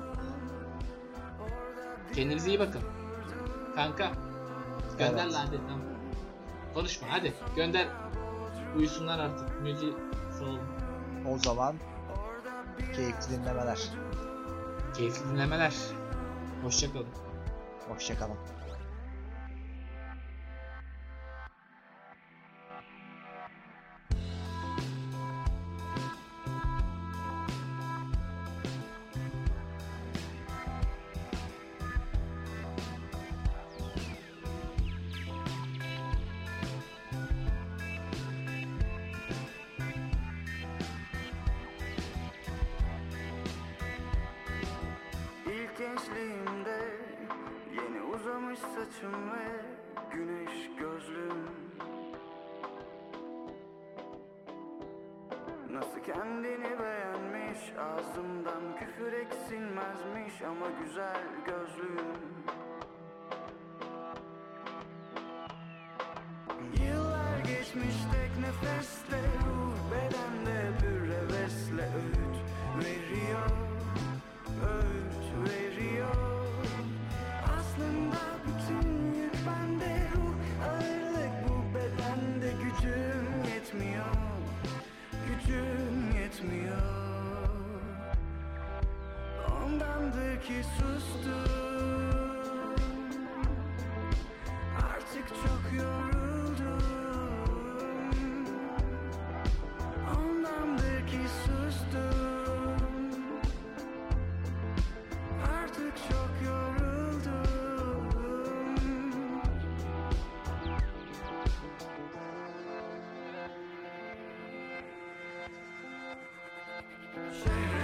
Kendinize iyi bakın. Kanka. Gönder Evet. lan hadi tamam. Konuşma hadi. Gönder. Uyusunlar artık. Müziği salın. O zaman keyifli dinlemeler. Keyifli dinlemeler. Hoşçakalın. Hoşçakalın. Nasıl kendini beğenmiş ağzımdan küfür eksilmezmiş ama güzel gözlüm Yıllar geçmiş tek nefeste Shame.